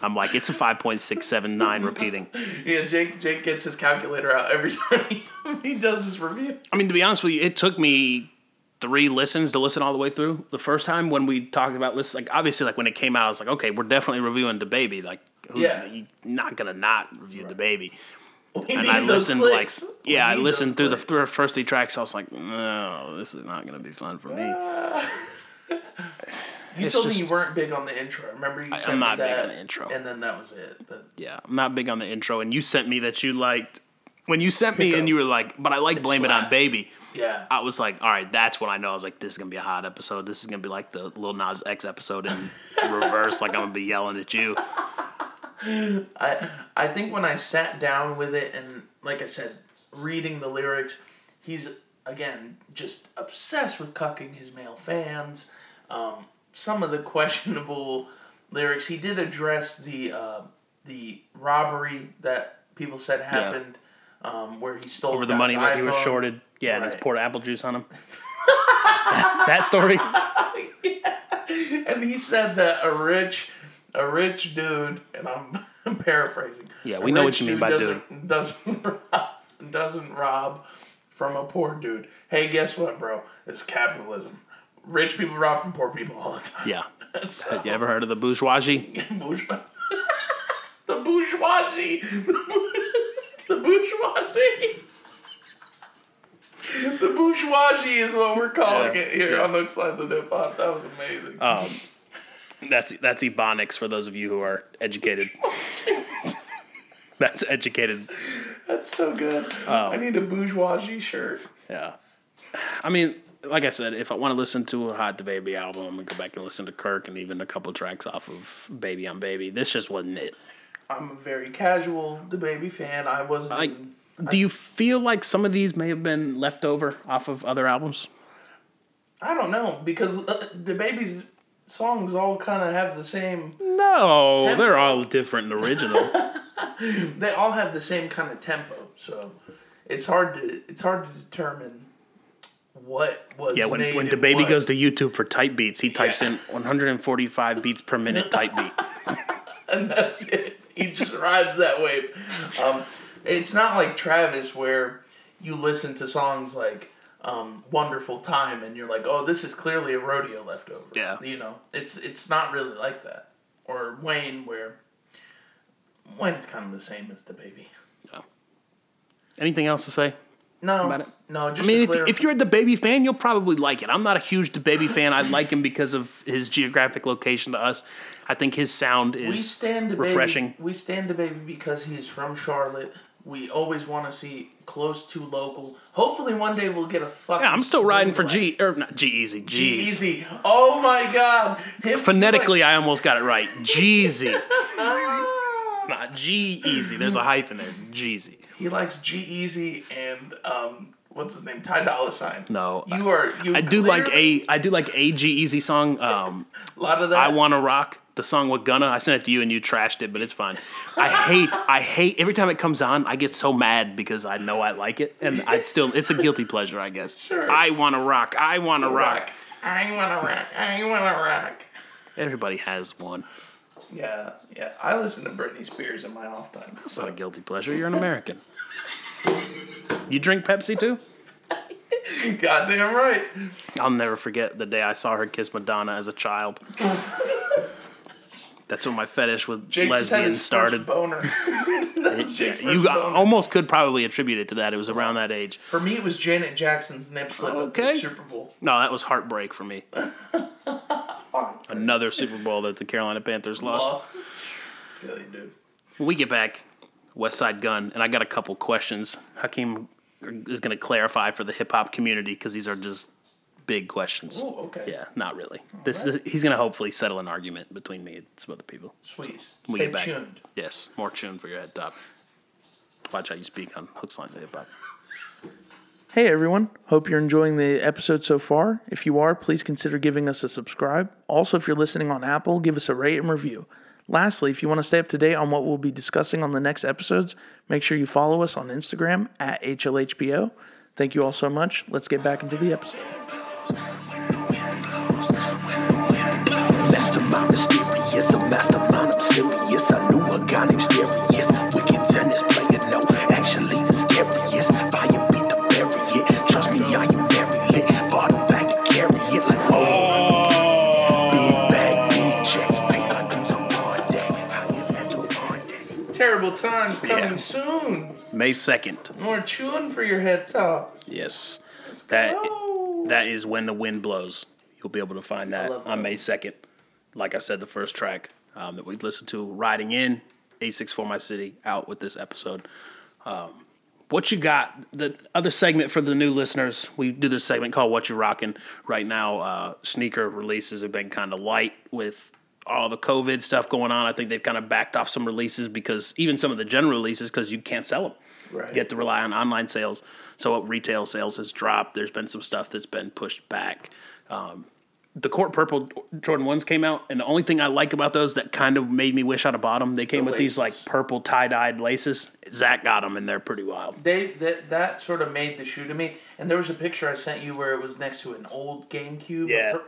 I'm like it's a five point six seven nine repeating. *laughs*
Yeah, Jake Jake gets his calculator out every *laughs* time he, he does his review.
I mean, to be honest with you, it took me three listens to listen all the way through. The first time when we talked about lists, like obviously, like when it came out, I was like, okay, we're definitely reviewing DaBaby. Like, who,
Yeah.
you're not gonna not review DaBaby.
We
And I listened
clicks.
like, yeah, I listened through the
clicks.
first three tracks. I was like, no, this is not gonna be fun for me. Ah.
You
it's
told me you weren't big on the intro. Remember you
I-
sent
I'm
me
not big
that,
on the intro.
and then that was it.
Yeah, I'm not big on the intro, and you sent me that you liked when you sent me, and you were like, but I like blame it on baby.
yeah,
I was like, all right, that's when I know. I was like, this is gonna be a hot episode. This is gonna be like the Lil Nas X episode in *laughs* reverse. Like I'm gonna be yelling at you. *laughs*
I I think when I sat down with it and like I said, reading the lyrics, he's again just obsessed with cucking his male fans. Um, some of the *laughs* questionable lyrics. He did address the uh, the robbery that people said happened, um, where he stole
Over the money where he was shorted. Yeah, and he poured apple juice on him. *laughs* that story.
and he said that a rich, a rich dude, and I'm, I'm *laughs* paraphrasing.
Yeah, we know what you mean
dude
by
doesn't, Doesn't *laughs* rob, doesn't rob from a poor dude. Hey, guess what, bro? It's capitalism. Rich people rob from poor people all the time.
Yeah. *laughs*
So,
You ever heard of the bourgeoisie?
bourgeois- the bourgeoisie. the bourgeoisie. The bourgeoisie is what we're calling
Yeah,
it here
yeah.
on Hooks Lines and Hip Hop. That was amazing.
Um, that's that's ebonics for those of you who are educated. *laughs* that's educated.
That's so good. I need a bourgeoisie shirt.
Yeah. I mean, like I said, if I want to listen to a Hot DaBaby album, I'm gonna go back and listen to Kirk and even a couple tracks off of Baby on Baby. This just wasn't it.
I'm a very casual DaBaby fan. I wasn't.
Like, do you feel like some of these may have been left over off of other albums?
I don't know because uh, DaBaby's songs all kind of have the same.
No,
Tempo.
they're all different and original. *laughs*
They all have the same kind of tempo. So it's hard to it's hard to determine what was.
yeah, when when
DaBaby
goes to YouTube for type beats, he types
Yeah.
in 145 beats per minute type beat. *laughs*
and that's it. He just rides that wave. Um, it's not like Travis where you listen to songs like um, wonderful time, and you're like, oh, this is clearly a rodeo leftover.
Yeah.
You know, it's it's not really like that. Or Wayne, where Wayne's kind of the same as DaBaby.
Anything else to say?
No,
About it?
no.
I mean, if, if you're a baby fan, you'll probably like it. I'm not a huge baby fan. I like him because of his geographic location to us. I think his sound is
we stand
refreshing.
We stand to baby because he's from Charlotte. We always want to see close to local. Hopefully, one day we'll get a fucking.
Yeah, I'm still riding for
G.
Or not G-Eazy. G
Easy. Oh my God. Him-
Phonetically, I almost got it right. Jeezy. *laughs* Not G-Eazy. There's a hyphen there. Jeezy.
He likes G-Eazy and um, what's his name? Ty Dolla Sign.
No,
you are. You
I do like a I do like a G-Eazy song. Um, *laughs*
a lot of that.
I Wanna Rock, the song with Gunna. I sent it to you and you trashed it, but it's fine. I hate, I hate, every time it comes on, I get so mad because I know I like it. And I still, it's a guilty pleasure, I guess.
Sure.
I Wanna Rock, I Wanna rock.
rock. I wanna rock. I wanna rock.
Everybody has one.
Yeah, yeah. I listen to Britney Spears in my off time.
It's not a guilty pleasure. You're an American. *laughs* You drink Pepsi too?
Goddamn right.
I'll never forget the day I saw her kiss Madonna as a child. *laughs* That's when my fetish with
Jake
lesbians started.
boner. *laughs*
You
boner.
almost could probably attribute it to that. It was around that age.
For me, it was Janet Jackson's nip slip at
Okay.
the Super Bowl.
No, that was heartbreak for me. *laughs* Another Super Bowl that the Carolina Panthers lost.
Feel dude.
When we get back, Westside Gunn, and I got a couple questions. Hakeem is going to clarify for the hip hop community because these are just big questions.
Oh, okay.
Yeah, not really. This is, he's going to hopefully settle an argument between me and some other people.
Sweet. Stay tuned.
Yes, more tune for your head top. Watch how you speak on hooks, lines, and hip hop. *laughs*
Hey everyone, hope you're enjoying the episode so far. If you are, please consider giving us a subscribe. Also, if you're listening on Apple, give us a rate and review. Lastly, if you want to stay up to date on what we'll be discussing on the next episodes, make sure you follow us on Instagram at HLHPO. Thank you all so much. Let's get back into the episode.
Mastermind mysterious, a mastermind I'm serious. I knew a guy named Mysterious. Wicked tennis player, no, actually the scariest. Fire beat the bury it. Trust me, I am very lit. Bought a bag to carry it like oh. oh. Big bag, big check. Pay our dues on hard deck. Highest mental on deck.
Terrible times coming
Yeah.
soon.
May 2nd.
More chewing for your head top.
Yes. That
go.
That is when the wind blows. You'll be able to find that on
that.
May 2nd. Like I said, the first track um, that we listened to, Riding In, a six 864 My City, out with this episode. Um, what you got? The other segment for the new listeners, we do this segment called What You Rockin'. Right now, uh, sneaker releases have been kind of light with all the COVID stuff going on. I think they've kind of backed off some releases because even some of the general releases because you can't sell them.
Right.
You have to rely on online sales. So retail sales has dropped. There's been some stuff that's been pushed back. Um, the Court Purple Jordan ones came out, and the only thing I like about those that kind of made me wish I'd have bought them, they came
The
with these like purple tie dyed laces. Zach got them, and they're pretty wild.
They that that sort of made the shoe to me. And there was a picture I sent you where it was next to an old GameCube.
Yeah.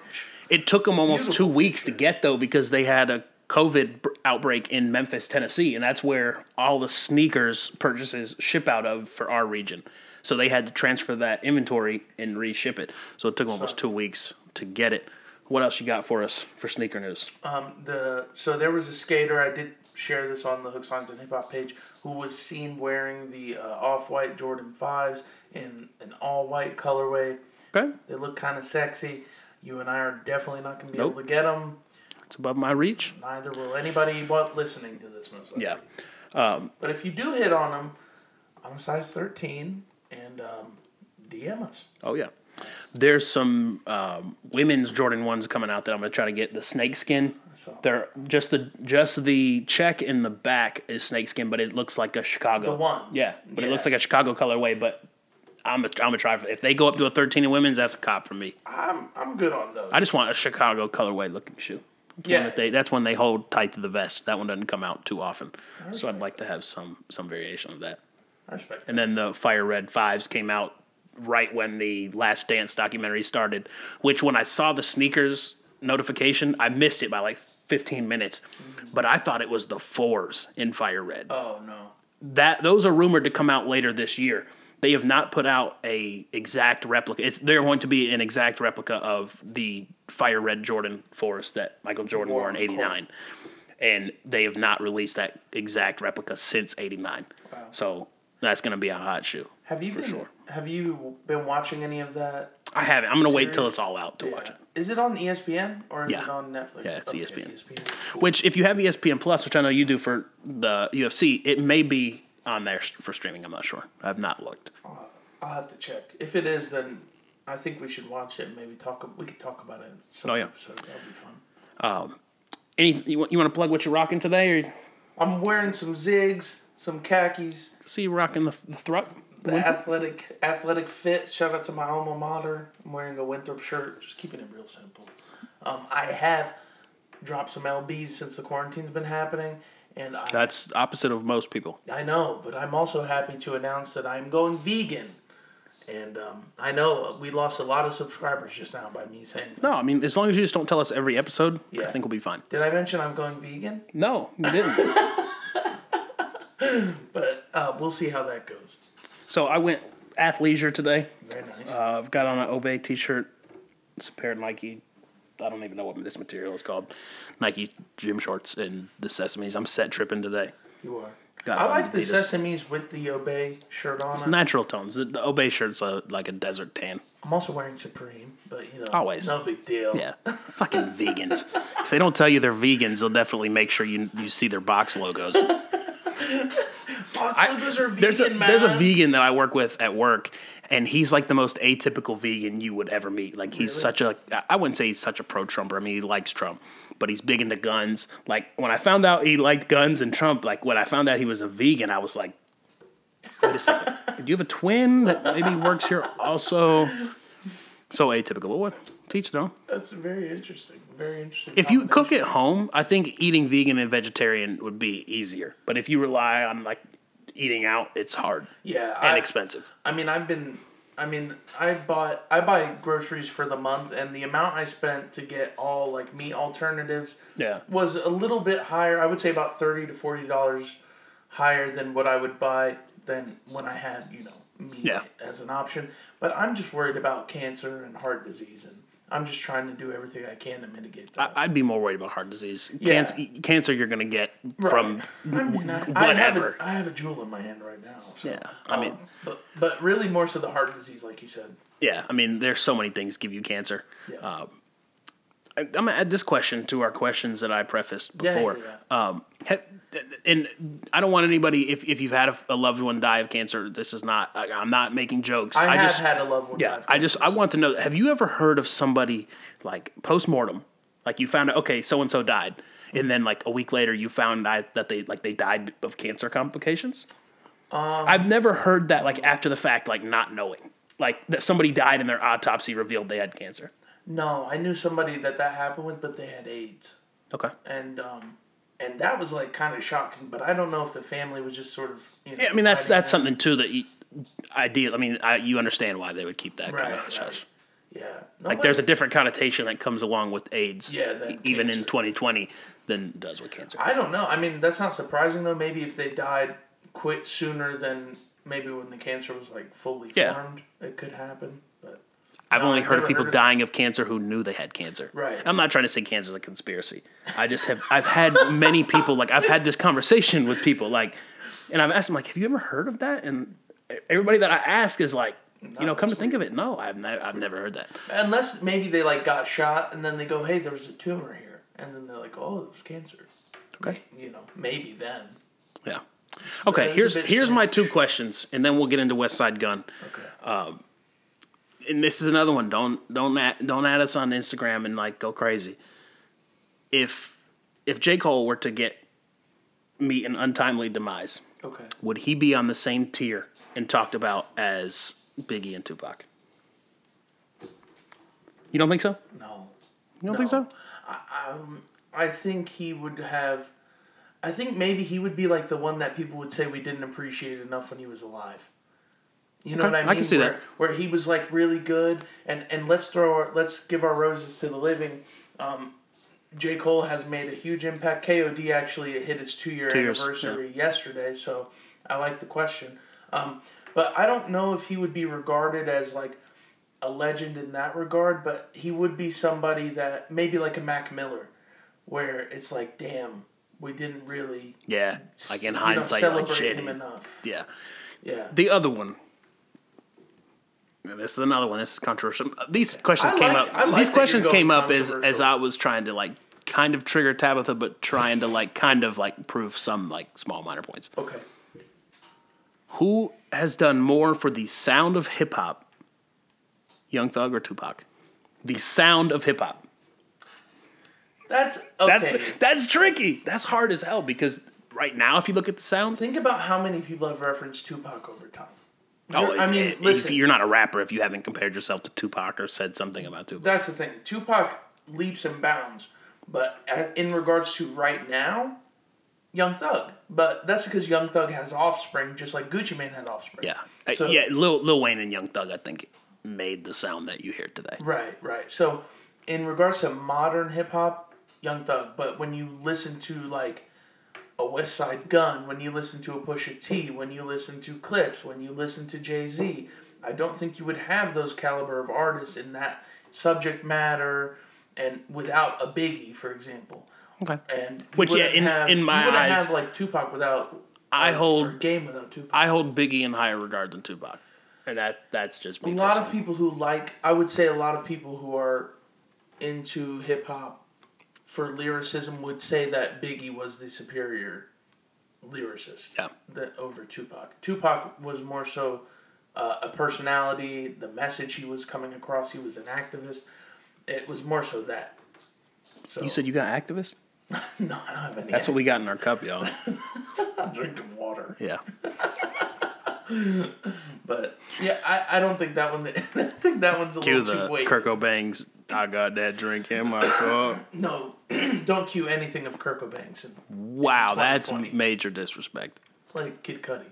It took them almost
Beautiful.
two weeks to get though because they had a COVID outbreak in Memphis, Tennessee, and that's where all the sneakers purchases ship out of for our region. So they had to transfer that inventory and reship it. So it took almost two weeks to get it. What else you got for us for sneaker news?
Um, the so there was a skater I did share this on the Hooks Lines and Hip Hop page who was seen wearing the uh, off white Jordan fives in an all white colorway.
Okay,
They look kind of sexy. You and I are definitely not going to be
Nope.
able to get them.
It's above my reach.
Neither will anybody but listening to this most likely.
Yeah.
But if you do hit on them, I'm a size 13 and um, DM us.
Oh yeah. There's some um, women's Jordan ones coming out that I'm gonna try to get the snake skin.
So-
They're just the just the check in the back is snake skin, but it looks like a Chicago.
The ones.
Yeah, but it looks like a Chicago colorway. But I'm a, I'm gonna try. If they go up to a 13 in women's, that's a cop for me.
I'm I'm good on those.
I just want a Chicago colorway looking shoe. That's
Yeah.
that they, that's when they hold tight to the vest. That one doesn't come out too often, so I'd like to have some some variation of that.
I respect
And then the Fire Red Fives came out right when the Last Dance documentary started. Which, when I saw the sneakers notification, I missed it by like 15 minutes. Mm-hmm. But I thought it was the fours in Fire Red.
Oh no.
That those are rumored to come out later this year. They have not put out a exact replica. It's they're going to be an exact replica of the fire red Jordan Forest that Michael Jordan wore in
Wore, of
'89, and they have not released that exact replica since '89. So that's going to be a hot shoe.
Have you
for
been,
sure.
Have you been watching any of that?
I haven't. I'm going to wait till it's all out to watch it.
Is it on ESPN or is
Yeah.
it on Netflix?
Yeah, it's
Okay,
ESPN. Which, if you have ESPN Plus, which I know you do for the UFC, it may be on there for streaming. I'm not sure. I've not looked.
I'll have to check. If it is, then I think we should watch it. and Maybe talk. We could talk about it. In some
Oh, yeah.
episode. That'll be fun.
Any you want, you want to plug what you're rocking today, or
I'm wearing some zigs, some khakis,
see you rocking the, the thruck?
the athletic athletic fit. Shout out to my alma mater. I'm wearing a Winthrop shirt. Just keeping it real simple. Um, I have dropped some lbs since the quarantine's been happening, and I,
That's opposite of most people.
I know, but I'm also happy to announce that I'm going vegan. And um, I know we lost a lot of subscribers just now by me saying that.
No, I mean as long as you just don't tell us every episode, I think we'll be fine.
Did I mention I'm going vegan?
No, you didn't. *laughs*
But uh, we'll see how that goes.
so I went athleisure today.
Very nice.
Uh, I've got on an Obey t-shirt. It's a pair of Nike. I don't even know what this material is called. Nike gym shorts and the sesames. I'm set tripping today.
you are.
got
I like the
Adidas.
sesames with the Obey shirt on. it.
Natural tones. The, the Obey shirt's a, like a desert tan.
I'm also wearing Supreme, but you know,
Always.
no big deal.
Yeah, *laughs* fucking vegans. If they don't tell you they're vegans, they'll definitely make sure you you see their box logos. *laughs*
Are vegan,
there's a
man.
there's a vegan that I work with at work, and he's like the most atypical vegan you would ever meet. Like he's
Really?
such a I wouldn't say he's such a pro Trumper. I mean he likes Trump, but he's big into guns. Like when I found out he liked guns and Trump, like when I found out he was a vegan, I was like, wait a second, do you have a twin that maybe works here also? So atypical. But what? Teach though.
That's very interesting. Very interesting.
If you cook at home, I think eating vegan and vegetarian would be easier. But if you rely on like eating out, it's hard
yeah,
and
I,
expensive.
I mean, I've been. I mean, I bought. I buy groceries for the month, and the amount I spent to get all like meat alternatives
Yeah.
was a little bit higher. I would say about thirty to forty dollars higher than what I would buy than when I had you know meat
Yeah.
as an option. But I'm just worried about cancer and heart disease, and I'm just trying to do everything I can to mitigate that.
I, I'd be more worried about heart disease.
Yeah.
Cancer, cancer you're gonna get from
I mean, I, I have a, I have a Juul in my hand right now. So,
Yeah, I mean-
um, but but really more so the heart disease, like you said.
yeah. I mean, there's so many things give you cancer.
Yeah.
Uh, I'm gonna add this question to our questions that I prefaced
Yeah,
before.
yeah,
Um, and I don't want anybody if, if you've had a, a loved one die of cancer. This is not. I, I'm not making jokes.
I, have
just
had a loved one. die
Yeah, I just I want to know. Have you ever heard of somebody like post mortem, like you found out okay, so and so died, and then like a week later you found out that they like they died of cancer complications?
Um,
I've never heard that like after the fact, like not knowing, like that somebody died and their autopsy revealed they had cancer.
No, I knew somebody that that happened with, but they had AIDS,
Okay.
and um, and that was like kind of shocking. But I don't know if the family was just sort of. You know,
Yeah, I mean that's that's
that.
something too that you, ideal. I mean, I, you understand why they would keep that kind of hush
right. Yeah.
Like there's a different connotation that comes along with AIDS,
Yeah,
even in 2020, than does with cancer.
I don't know. I mean, that's not surprising though. Maybe if they died quit sooner than maybe when the cancer was like fully
Yeah.
formed, it could happen.
I've
No,
only
I've
heard of people
heard of-
dying of cancer who knew they had cancer.
Right.
I'm not trying to say cancer is a conspiracy. I just have I've had many people like I've had this conversation with people like, and I've asked them like, have you ever heard of that? And everybody that I ask is like, you know, come to think of it, no, I've never I've never heard that.
unless maybe they like got shot and then they go, hey, there was a tumor here, and then they're like, oh, it was cancer.
Okay.
You know, maybe then.
Yeah. Okay. Here's here's my two questions, and then we'll get into Westside Gunn.
Okay.
Um, and this is another one. Don't don't add, don't add us on Instagram and like go crazy. If if J Cole were to get meet an untimely demise,
Okay.
would he be on the same tier and talked about as Biggie and Tupac? You don't think so?
No.
You don't
No.
think so?
Um, I think he would have. I think maybe he would be like the one that people would say we didn't appreciate enough when he was alive. You know
Okay,
what I
I
mean?
can see
where,
that.
Where he was like really good, and and let's throw our, let's give our roses to the living. Um, J Cole has made a huge impact. KOD actually hit its two year anniversary yesterday, so I like the question. Um, but I don't know if he would be regarded as like a legend in that regard. But he would be somebody that maybe like a Mac Miller, where it's like, damn, we didn't really
Yeah, like in
you know,
hindsight, like
celebrate him enough.
Yeah.
Yeah.
The other one. This is another one. This is controversial. These questions
I
came
like-
up.
Like
these questions came up as as. I was trying to like kind of trigger Tabitha, but trying to like kind of like prove some like small minor points.
Okay.
Who has done more for the sound of hip hop? Young Thug or Tupac? The sound of hip hop.
That's
That's
okay.
that's tricky. That's hard as hell because right now, if you look at the sound,
Think about how many people have referenced Tupac over time.
Oh,
I mean,
it-
listen.
if you're not a rapper if you haven't compared yourself to Tupac or said something about Tupac.
That's the thing. Tupac leaps and bounds, but in regards to right now, Young Thug. But that's because Young Thug has offspring, just like Gucci Mane had offspring.
Yeah, Uh,
So-
yeah. Lil, Lil Wayne and Young Thug, I think, made the sound that you hear today.
Right, right. So, in regards to modern hip hop, Young Thug. But when you listen to like a Westside Gunn, when you listen to a Pusha T, when you listen to Clipse, when you listen to Jay Z, I don't think you would have those caliber of artists in that subject matter, and without a Biggie, for example.
Okay.
And
Which, yeah, in-
have,
in my
you wouldn't
eyes,
have like Tupac without.
I
or-
hold-
or Game without Tupac.
I hold Biggie in higher regard than Tupac, and that that's just me.
a lot of people who like i would say a lot of people who are into hip-hop for lyricism would say that biggie was the superior lyricist
Yeah.
that over tupac tupac was more so uh, a personality the message he was coming across he was an activist it was more so that so
You said you got activist. *laughs*
no i don't have any
That's what we got in our cup, y'all. *laughs*
i'm drinking water
Yeah. *laughs*
but yeah i, I don't think that one *laughs* i think that one's a
Cue
little too weighty
Kirko Bangz. I got that drink in my cup. *laughs*
no *clears throat* don't cue anything of Kirko Bangz and
Wow, that's major disrespect.
play Kid Cudi.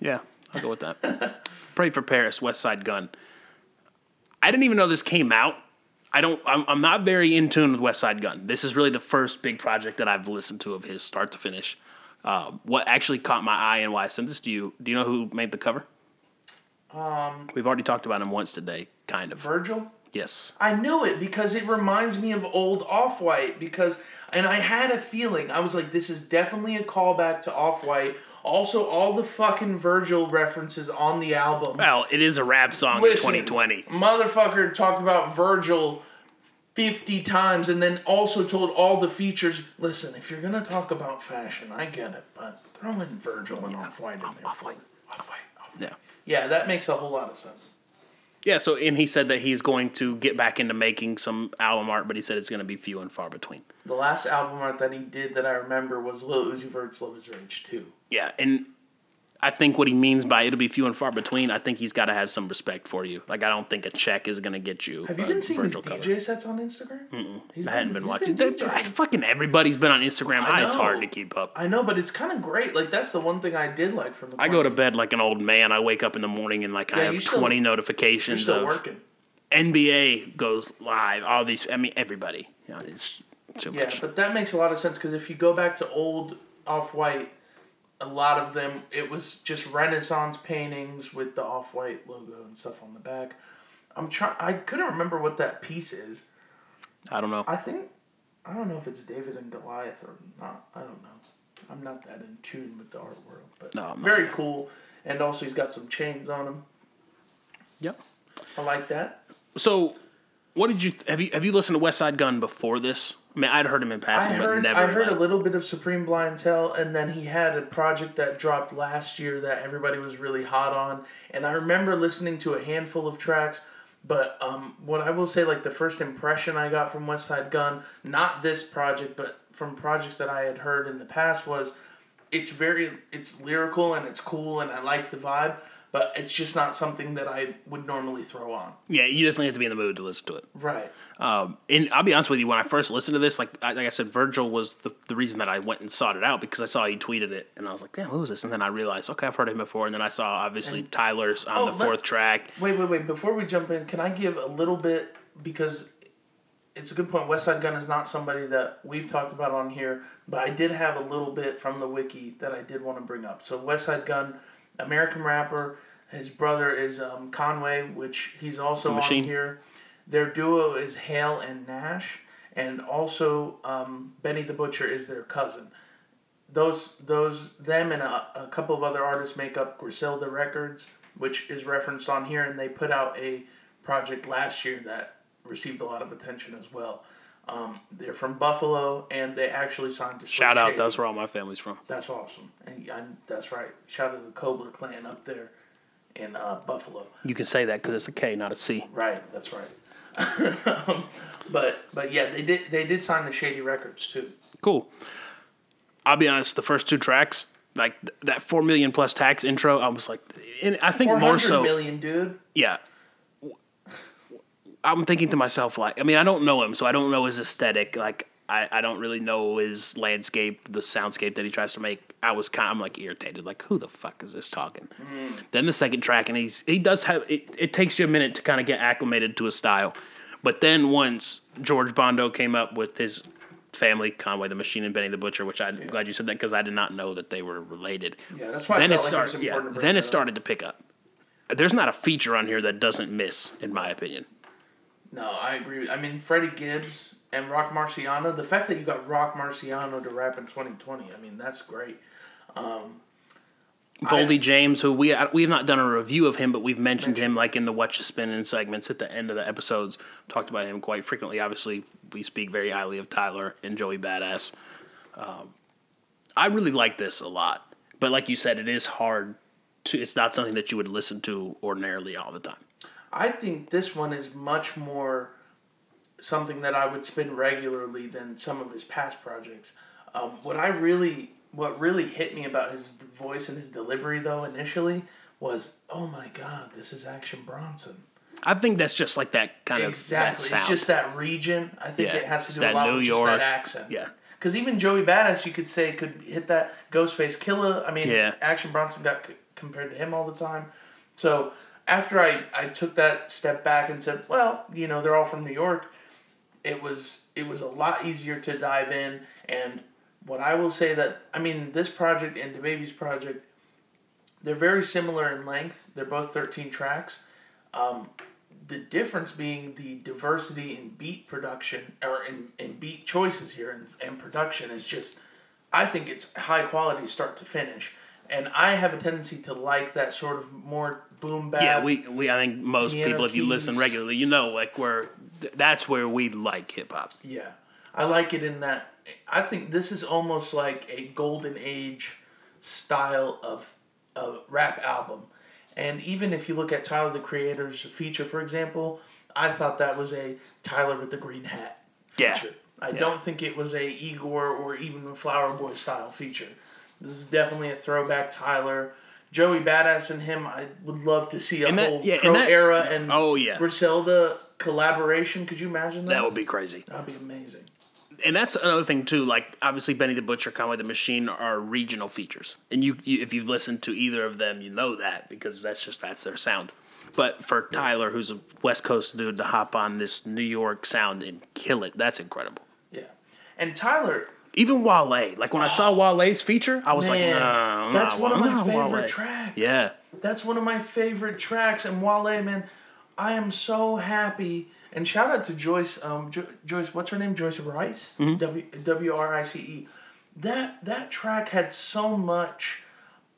Yeah, I'll go with that. *laughs* Pray for Paris, Westside Gunn. I didn't even know this came out. I don't. I'm, I'm not very in tune with Westside Gunn. This is really the first big project that I've listened to of his, start to finish. Um, what actually caught my eye and why I sent this to you? Do you know who made the cover? Um, we've already talked about him once today, kind of.
Virgil?
Yes.
I knew it because it reminds me of old Off White because and I had a feeling. I was like, this is definitely a callback to Off White. Also, all the fucking Virgil references on the album.
Well, it is a rap song
Listen,
in 2020.
Motherfucker talked about Virgil 50 times and then also told all the features listen, if you're going to talk about fashion, I get it, but throw in Virgil and Off White in there.
Off-White.
Off White. Off
Yeah.
Yeah, that makes a whole lot of sense.
Yeah, so and he said that he's going to get back into making some album art, but he said it's going to be few and far between.
The last album art that he did that I remember was Lil Uzi Vert's Luv Is Rage 2.
Yeah, and I think what he means by it'll be few and far between, I think he's got to have some respect for you. Like I don't think a check is going to get you.
Have you been seeing his
cover.
DJ sets on Instagram?
I hadn't been watching.
been
They-. I, fucking everybody's been on Instagram.
I
It's hard to keep up.
I know, but it's kind of great. Like that's the one thing I did like from the.
I go to bed like an old man. I wake up in the morning and like I have
still-
twenty
You're
notifications
still
of
working.
NBA goes live. All these, I mean, everybody. You know, it's too
Yeah,
much.
but that makes a lot of sense because if you go back to old Off White, a lot of them it was just Renaissance paintings with the Off White logo and stuff on the back. I'm trying. I couldn't remember what that piece is.
I don't know.
I think I don't know if it's David and Goliath or not. I don't know. I'm not that in tune with the art world, but
No,
very cool. And also, he's got some chains on him.
Yep.
I like that.
So, what did you have you have you listened to Westside Gunn before this? I mean, I'd heard him in
I
passing, but never.
I heard
like-
a little bit of Supreme Blientele, and then he had a project that dropped last year that everybody was really hot on. And I remember listening to a handful of tracks. But um, what I will say, like the first impression I got from Westside Gunn, not this project, but from projects that I had heard in the past, was it's very it's lyrical and it's cool and I like the vibe, but it's just not something that I would normally throw on.
Yeah, you definitely have to be in the mood to listen to it.
Right.
Um, and I'll be honest with you, when I first listened to this, like I, like I said, Virgil was the, the reason that I went and sought it out because I saw he tweeted it, and I was like, "Damn, who is this?" And then I realized, okay, I've heard him before. And then I saw obviously Tyler's on
Oh,
the
let-
fourth track.
Wait, wait, wait. Before we jump in, can I give a little bit because it's a good point. Westside Gunn is not somebody that we've talked about on here, but I did have a little bit from the wiki that I did want to bring up. So Westside Gunn, American rapper, His brother is um, Conway, which he's also on here. Their duo is Hall and Nash, and also um, Benny the Butcher is their cousin. Those those them and a, a couple of other artists make up Griselda Records, which is referenced on here, and they put out a project last year that received a lot of attention as well. Um, they're from Buffalo, and they actually signed to
Shout out,
Shady.
that's where all my family's from.
That's awesome, and I, that's right. Shout out to the Kobler clan up there in uh, Buffalo.
You can say that because it's a K, not a C.
Right, that's right. *laughs* um, but but yeah, they did they did sign the Shady Records too.
Cool. I'll be honest, the first two tracks, like th- that four million plus tax intro, I was like, and I think more so,
million, dude.
yeah. I'm thinking to myself, like, I mean, I don't know him, so I don't know his aesthetic. Like, I, I don't really know his landscape, the soundscape that he tries to make. I was kind, I'm like irritated, like, who the fuck is this talking? Mm-hmm. Then the second track, and he's he does have it. It takes you a minute to kind of get acclimated to his style, but then once George Bondo came up with his family, Conway the Machine and Benny the Butcher, which I'm glad you said that because I did not know that they were related.
Yeah, that's why I
then it
felt like it was
started. yeah, then it
up.
started to pick up. There's not a feature on here that doesn't miss, in my opinion.
No, I agree. I mean, Freddie Gibbs and Rock Marciano. The fact that you got Rock Marciano to rap in 2020, I mean, that's great.
Boldy James, who we we have not done a review of him, but we've mentioned him like in the Watch the Spinning segments at the end of the episodes. Talked about him quite frequently. Obviously, we speak very highly of Tyler and Joey Badass. Um, I really like this a lot, but like you said, it is hard to. It's not something that you would listen to ordinarily all the time.
I think this one is much more something that I would spin regularly than some of his past projects. Um, what I really, what really hit me about his voice and his delivery, though, initially, was, oh my god, this is Action Bronson.
I think that's just like that kind
Exactly,
of exactly
it's just that region. I think
Yeah,
it has to do a lot
New
with
York-
just that accent.
yeah.
Because even Joey Badass, you could say, could hit that Ghostface Killah. I mean,
Yeah.
Action Bronson got c- compared to him all the time. So after I, I took that step back and said, well, you know, they're all from New York, it was it was a lot easier to dive in. And what I will say that I mean, this project and DaBaby's project, they're very similar in length. They're both thirteen tracks. Um, the difference being the diversity in beat production or in, in beat choices here and, and production is just I think it's high quality start to finish. And I have a tendency to like that sort of more boom bap.
Yeah, we, we I think most people, if you listen regularly, you know, like where that's where we like hip hop.
Yeah, I like it in that. I think this is almost like a golden age style of a rap album, and even if you look at Tyler the Creator's feature, for example, I thought that was a Tyler with the green hat
Yeah.
feature. I don't think it was a Igor or even a Flower Boy style feature. This is definitely a throwback Tyler. Joey Badass and him, I would love to see a
And that-
whole
yeah, and
Pro
that-
Era and
Oh, yeah.
Griselda collaboration. Could you imagine that?
That would be crazy.
That'd be amazing.
And that's another thing too. Like obviously, Benny the Butcher, Conway the Machine are regional features, and you, you if you've listened to either of them, you know that because that's just that's their sound. But for Tyler, who's a West Coast dude, to hop on this New York sound and kill it, that's incredible.
Yeah. And Tyler,
Even Wale, like when I saw oh, Wale's feature, I was
Man,
like, nah,
that's one of my favorite
Wale.
tracks.
Yeah,
that's one of my favorite tracks. And Wale, man, I am so happy. And shout out to Joyce. Um, jo- Joyce, what's her name? Joyce Wrice.
Mm-hmm.
W W R I C E. That that track had so much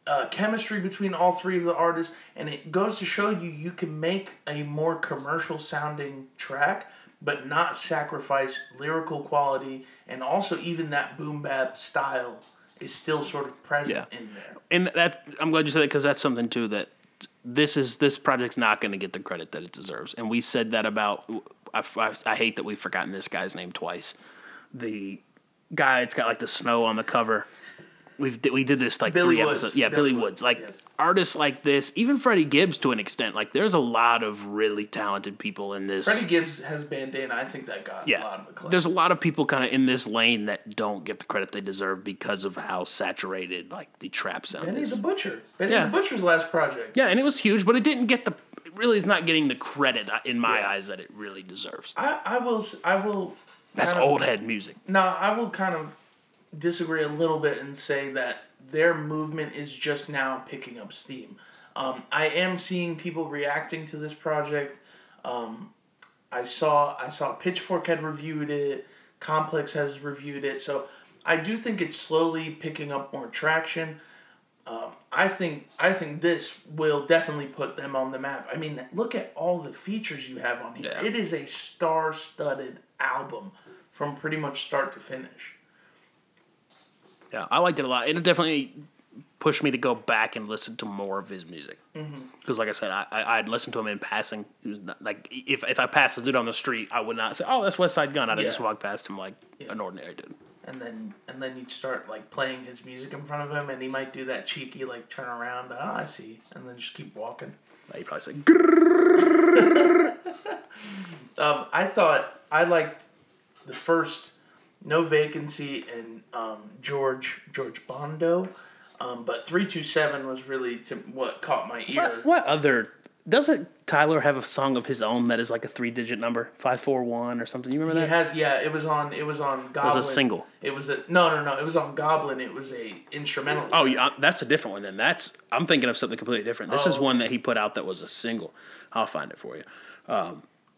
uh, chemistry between all three of the artists, and it goes to show you you can make a more commercial sounding track, but not sacrifice lyrical quality, and also even that boom bap style is still sort of present
Yeah.
in there.
and that I'm glad you said that because that's something too that this is this project's not going to get the credit that it deserves, and we said that about. I, I, I hate that we've forgotten this guy's name twice. The guy it's got like the snow on the cover. We've we did this like
Billy
three
Woods.
episodes. Yeah,
Billy
Billy,
Woods,
Woods. Like
yes.
artists like this, even Freddie Gibbs to an extent. Like there's a lot of really talented people in this.
Freddie Gibbs has bandana. I think that got a lot
Yeah,
of acclaim.
there's a lot of people kind of in this lane that don't get the credit they deserve because of how saturated like the trap sound
Benny
is.
the Butcher. Benny
Yeah.
the Butcher's last project.
Yeah, and it was huge, but it didn't get the. It really is not getting the credit uh, in my
Yeah.
eyes that it really deserves.
I, I will I will.
That's
kind of-
old head music.
Now I will kind of disagree a little bit and say that their movement is just now picking up steam. Um, I am seeing people reacting to this project. Um, I saw I saw Pitchfork had reviewed it. Complex has reviewed it. So I do think it's slowly picking up more traction. Um, I think I think this will definitely put them on the map. I mean, look at all the features you have on here.
Yeah.
It is a star-studded album from pretty much start to finish.
Yeah, I liked it a lot. It definitely pushed me to go back and listen to more of his music. Because, like I said, I, I I'd listen to him in passing. Not, like if if I passed a dude on the street, I would not say, "Oh, that's Westside Gunn." I'd
Yeah.
just walk past him like an ordinary dude.
and then and then you'd start like playing his music in front of him, and he might do that cheeky like turn around, ah, I see, and then just keep walking.
He'd probably say.
Um, I thought I liked the first No Vacancy and um, George George Bondo, um, but three two seven was really to what caught my ear.
What, what other? Doesn't Tyler have a song of his own that is like a three-digit number, five four one or something? You remember that?
He has yeah. It was on. It was on Goblin.
It was a single.
It was a no no no. It was on Goblin. It was a instrumental.
Oh, yeah, that's a different one. Then that's I'm thinking of something completely different. This
Oh,
is one that he put out that was a single. I'll find it for you.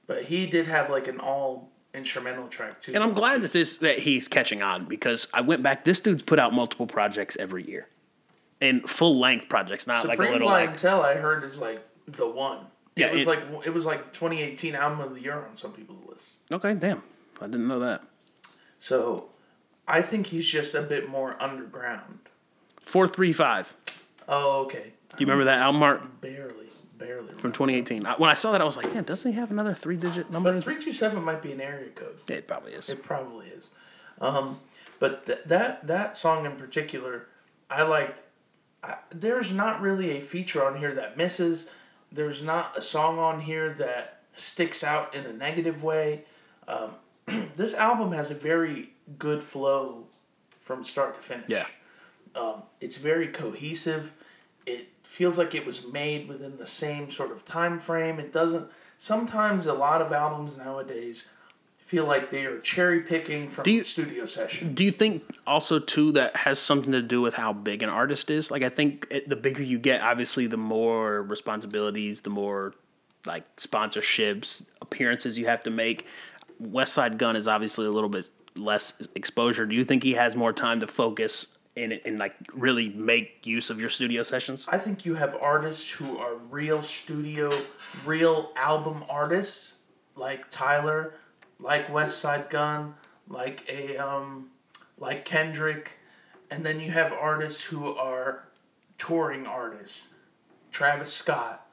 But he did have like an all instrumental track too.
And I'm glad that this that he's catching on because I went back. This dude's put out multiple projects every year, and full length projects, not
Supreme
like a little like.
Clientele I heard is like the one.
Yeah,
it was
it-
like it was like 2018 album of the year on some people's list.
Okay, damn, I didn't know that.
So, I think he's just a bit more underground.
Four three five.
Oh, okay.
Do you remember that album art
Barely, barely.
from 2018? I, when I saw that, I was like, damn, doesn't he have another three digit number?
But three two seven might be an area code.
it probably is.
It probably is. Um, but th- that that song in particular, I liked. I, there's not really a feature on here that misses. There's not a song on here that sticks out in a negative way. Um, *clears throat* this album has a very good flow from start to finish.
Yeah.
Um, it's very cohesive. It feels like it was made within the same sort of time frame. It doesn't. Sometimes a lot of albums nowadays feel like they are cherry picking from
Do you-
studio session.
Do you think also too that has something to do with how big an artist is? Like I think it, the bigger you get, obviously, the more responsibilities, the more like sponsorships, appearances you have to make. Westside Gunn is obviously a little bit less exposure. Do you think he has more time to focus it and like really make use of your studio sessions?
I think you have artists who are real studio, real album artists, like Tyler, like Westside Gunn, like a um, like Kendrick, and then you have artists who are touring artists, Travis Scott,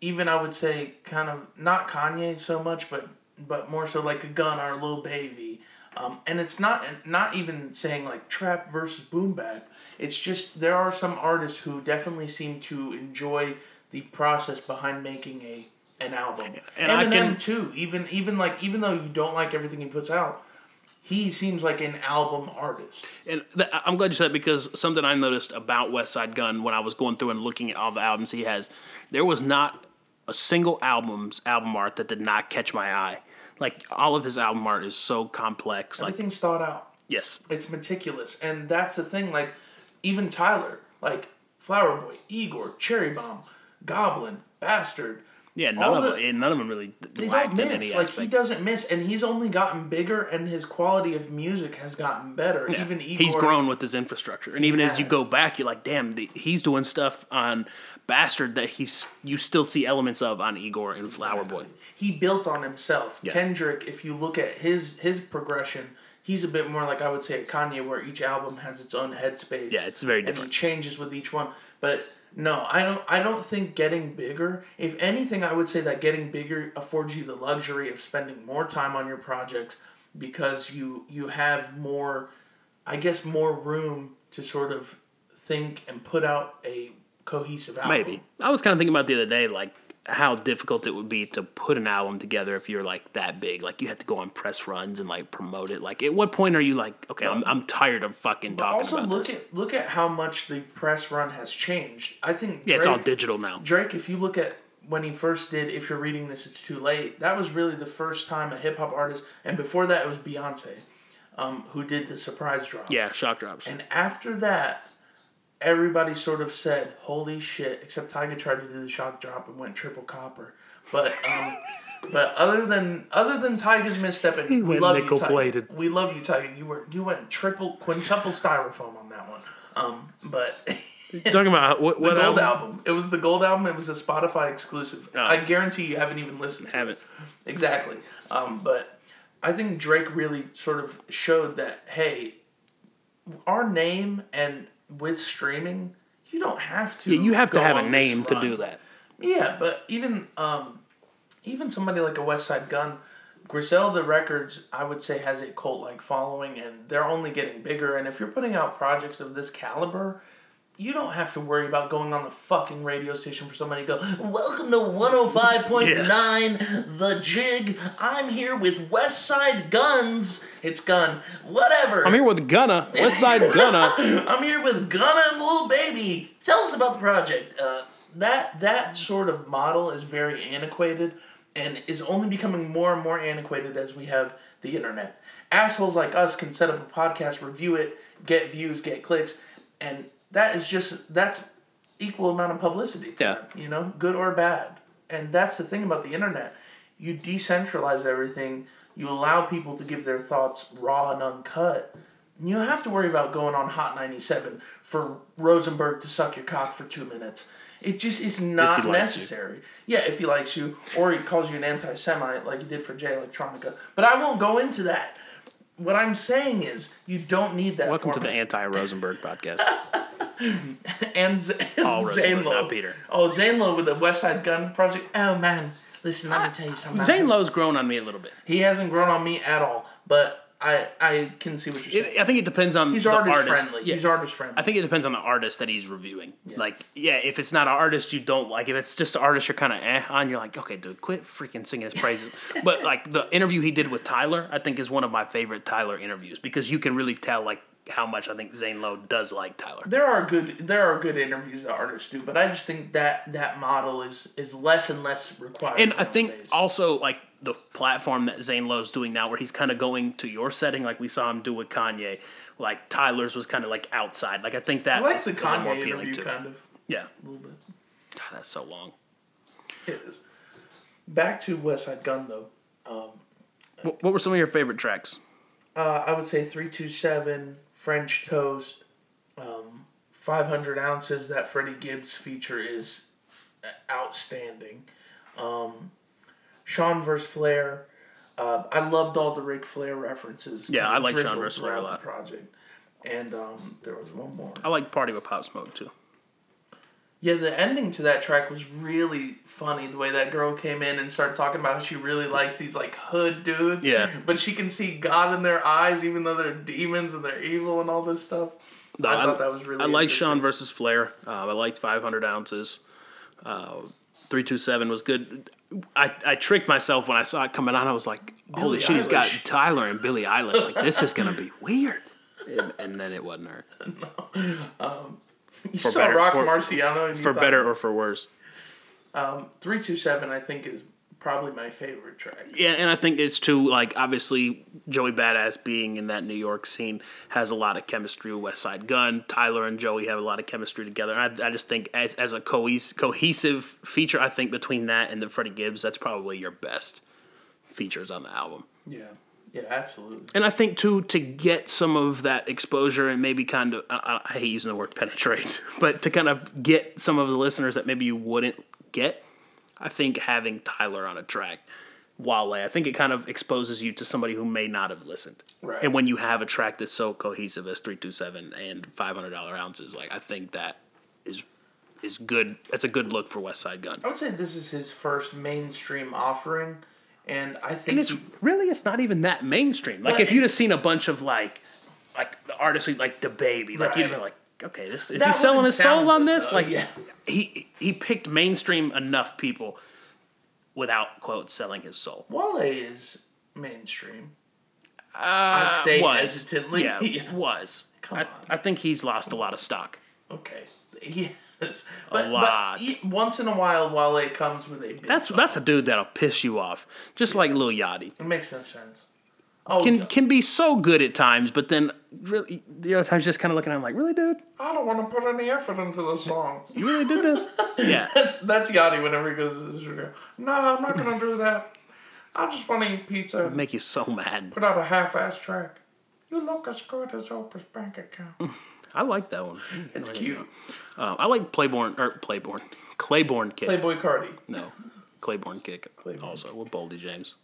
even I would say kind of not Kanye so much, but but more so like a Gun or a Lil Baby. Um, and it's not not even saying like trap versus boom bap. It's just there are some artists who definitely seem to enjoy the process behind making a an album.
And I
Eminem
can-
too. Even even like even though you don't like everything he puts out, he seems like an album artist.
And th- I'm glad you said that because something I noticed about Westside Gunn when I was going through and looking at all the albums he has, there was not a single album's album art that did not catch my eye. Like all of his album art is so complex. Like
Everything's thought out.
yes,
It's meticulous, and that's the thing. Like even Tyler, like Flower Boy, Igor, Cherry Bomb, Goblin, Bastard.
yeah, none of
the-
them, none of them really
They
lacked
don't
in any
miss. Like he doesn't miss, and he's only gotten bigger, and his quality of music has gotten better.
Yeah.
Even Igor,
he's grown with his infrastructure, and even as you go back, you're like, damn, the, he's doing stuff on Bastard that he's you still see elements of on Igor and Flower Boy.
He built on himself.
Yeah.
Kendrick, if you look at his his progression, he's a bit more like I would say a Kanye, where each album has its own headspace.
Yeah, it's very
And he
different.
changes with each one, but. No, I don't. I don't think getting bigger. If anything, I would say that getting bigger affords you the luxury of spending more time on your projects because you you have more, I guess, more room to sort of think and put out a cohesive album.
Maybe. I was kind of thinking about the other day, like how difficult it would be to put an album together if you're like that big. Like you have to go on press runs and like promote it. Like at what point are you like, okay, I'm, I'm tired of fucking
But
talking
also
about
look
this.
at look at how much the press run has changed. I think
yeah, it's all digital now.
Drake, if you look at when he first did "If You're Reading This, It's Too Late," that was really the first time a hip hop artist, and before that it was Beyonce, um, who did the surprise drop.
Yeah, shock drops.
And after that, everybody sort of said, "Holy shit!" Except Tyga tried to do the shock drop and went triple copper. But um, *laughs* but other than other than Tyga's misstep, and we love you,
nickel-plated.
Tyga. We love you, Tyga. You were you went triple quintuple styrofoam on that one. Um, but.
Talking about what, *laughs* what The
gold
album?
album. It was the gold album. It was a Spotify exclusive.
Oh.
I guarantee you haven't even listened to.
Haven't.
Exactly. Um, but I think Drake really sort of showed that hey, our name and with streaming, you don't have to.
Yeah, you have to have a name to do that.
Yeah, but even um, even somebody like a Westside Gunn, Griselda Records, I would say has a cult like following, and they're only getting bigger. And if you're putting out projects of this caliber. You don't have to worry about going on the fucking radio station for somebody to go, Welcome to 105.9 The Jig. I'm here with West Side Guns. It's Gun. Whatever.
I'm here with Gunna, West Side Gunna. *laughs*
I'm here with Gunna and Lil Baby. Tell us about the project. Uh, that that sort of model is very antiquated and is only becoming more and more antiquated as we have the internet. Assholes like us can set up a podcast, review it, get views, get clicks, and that is just that's equal amount of publicity. To
Yeah.
them, you know, good or bad. And that's the thing about the internet. You decentralize everything. You allow people to give their thoughts raw and uncut. You don't have to worry about going on Hot 97 for Rosenberg to suck your cock for two minutes. It just is not necessary. Yeah, if he likes you, or he calls you an anti Semite like he did for Jay Electronica. But I won't go into that. What I'm saying is, you don't need that.
Welcome to the anti Rosenberg podcast. *laughs*
and, Z-
Paul Rosenberg,
Zane
not Peter.
Oh, Zane Lowe with the Westside Gunn Project. Oh man, listen, let me tell you something.
Zane Lowe's grown on me a little bit.
He hasn't grown on me at all, but I I can see what you're saying.
It, I think it depends on
He's
the
artist
artist.
friendly.
Yeah.
He's artist friendly.
I think it depends on the artist that he's reviewing. Like, yeah, if it's not an artist you don't like, if it's just an artist you're kind of eh on, you're like, okay, dude, quit freaking singing his praises. *laughs* but like the interview he did with Tyler, I think is one of my favorite Tyler interviews because you can really tell like how much I think Zane Lowe does like Tyler.
there are good there are good interviews that artists do, but I just think that that model is is less and less required.
And I think
nowadays.
also like the platform that Zane Lowe's doing now, where he's kind of going to your setting, like we saw him do with Kanye. Like Tyler's was kind of like outside. Like I think that
I like the
little more
Kanye
appealing
interview
to
kind of
Yeah,
a little bit.
God, that's so long.
It is. Back to West Side Gun though.
What, what were some of your favorite tracks?
Uh, I would say three two seven French Toast, um, five hundred ounces. That Freddie Gibbs feature is outstanding. Um, Shawn vs. Flair. Uh, I loved all the Ric Flair references.
Yeah, I like
Shawn
vs. Flair a lot.
The project, and um, there was one more.
I like Party with Pop Smoke too.
Yeah, the ending to that track was really funny. The way that girl came in and started talking about how she really likes these like hood dudes.
Yeah.
But she can see God in their eyes, even though they're demons and they're evil and all this stuff.
No,
I thought that was really.
I liked
Shawn
versus Flair. Uh, I liked 500 ounces. Uh, 327 was good. I, I tricked myself when I saw it coming on. I was like, holy
Billie
shit, he's got
Eilish.
Tyler and Billie Eilish. Like, this is going to be *laughs* weird. And, and then it wasn't her. *laughs*
Um, you
for
saw
better-
Rock
for-
Marciano. And you
For
thought-
better or for worse.
Um, three two seven, I think, is probably my favorite track.
Yeah, and I think it's too, like, obviously, Joey Badass being in that New York scene has a lot of chemistry with Westside Gunn. Tyler and Joey have a lot of chemistry together. And I, I just think, as, as a cohes- cohesive feature, I think between that and the Freddie Gibbs, that's probably your best features on the album.
Yeah, yeah, absolutely.
And I think too to get some of that exposure and maybe kind of I, I hate using the word penetrate, *laughs* but to kind of get some of the listeners that maybe you wouldn't get, I think having Tyler on a track, Wale, I think it kind of exposes you to somebody who may not have listened.
Right.
And when you have a track that's so cohesive as three two seven and five hundred dollar ounces, like I think that is is good. That's a good look for Westside Gunn.
I would say this is his first mainstream offering, and I think
And it's
he-
really it's not even that mainstream. Like if you'd have seen a bunch of like like the artists like the baby, like you'd have been like, okay, this is
That
he selling his soul on this?
though,
Like
yeah.
he he picked mainstream enough people without quote selling his soul.
Wale is mainstream.
Uh,
I say
was
hesitantly.
yeah, *laughs*
Yeah.
was.
Come
I,
on.
I think he's lost a lot of stock.
Okay. *laughs* Yes. But,
lot.
But once in a while, Wale comes with a big
That's
song.
that's a dude that'll piss you off, just like Lil Yachty.
It makes no sense. Oh,
can
yeah.
can be so good at times, but then really the other times just kind of looking at him like, really, dude,
I don't want to put any effort into the song. *laughs*
you really did this? *laughs* yeah,
That's that's Yachty whenever he goes to the studio. No, I'm not gonna do that. I just want to eat pizza.
make you so mad.
Put out a half-ass track. You look as good as Oprah's bank account. *laughs*
I like that one.
It's cute.
Um, I like Playborn or Playborn, Claiborne Kick.
Playboi Carti,
No, Claiborne Kick.
Claiborne.
Also with Boldy James.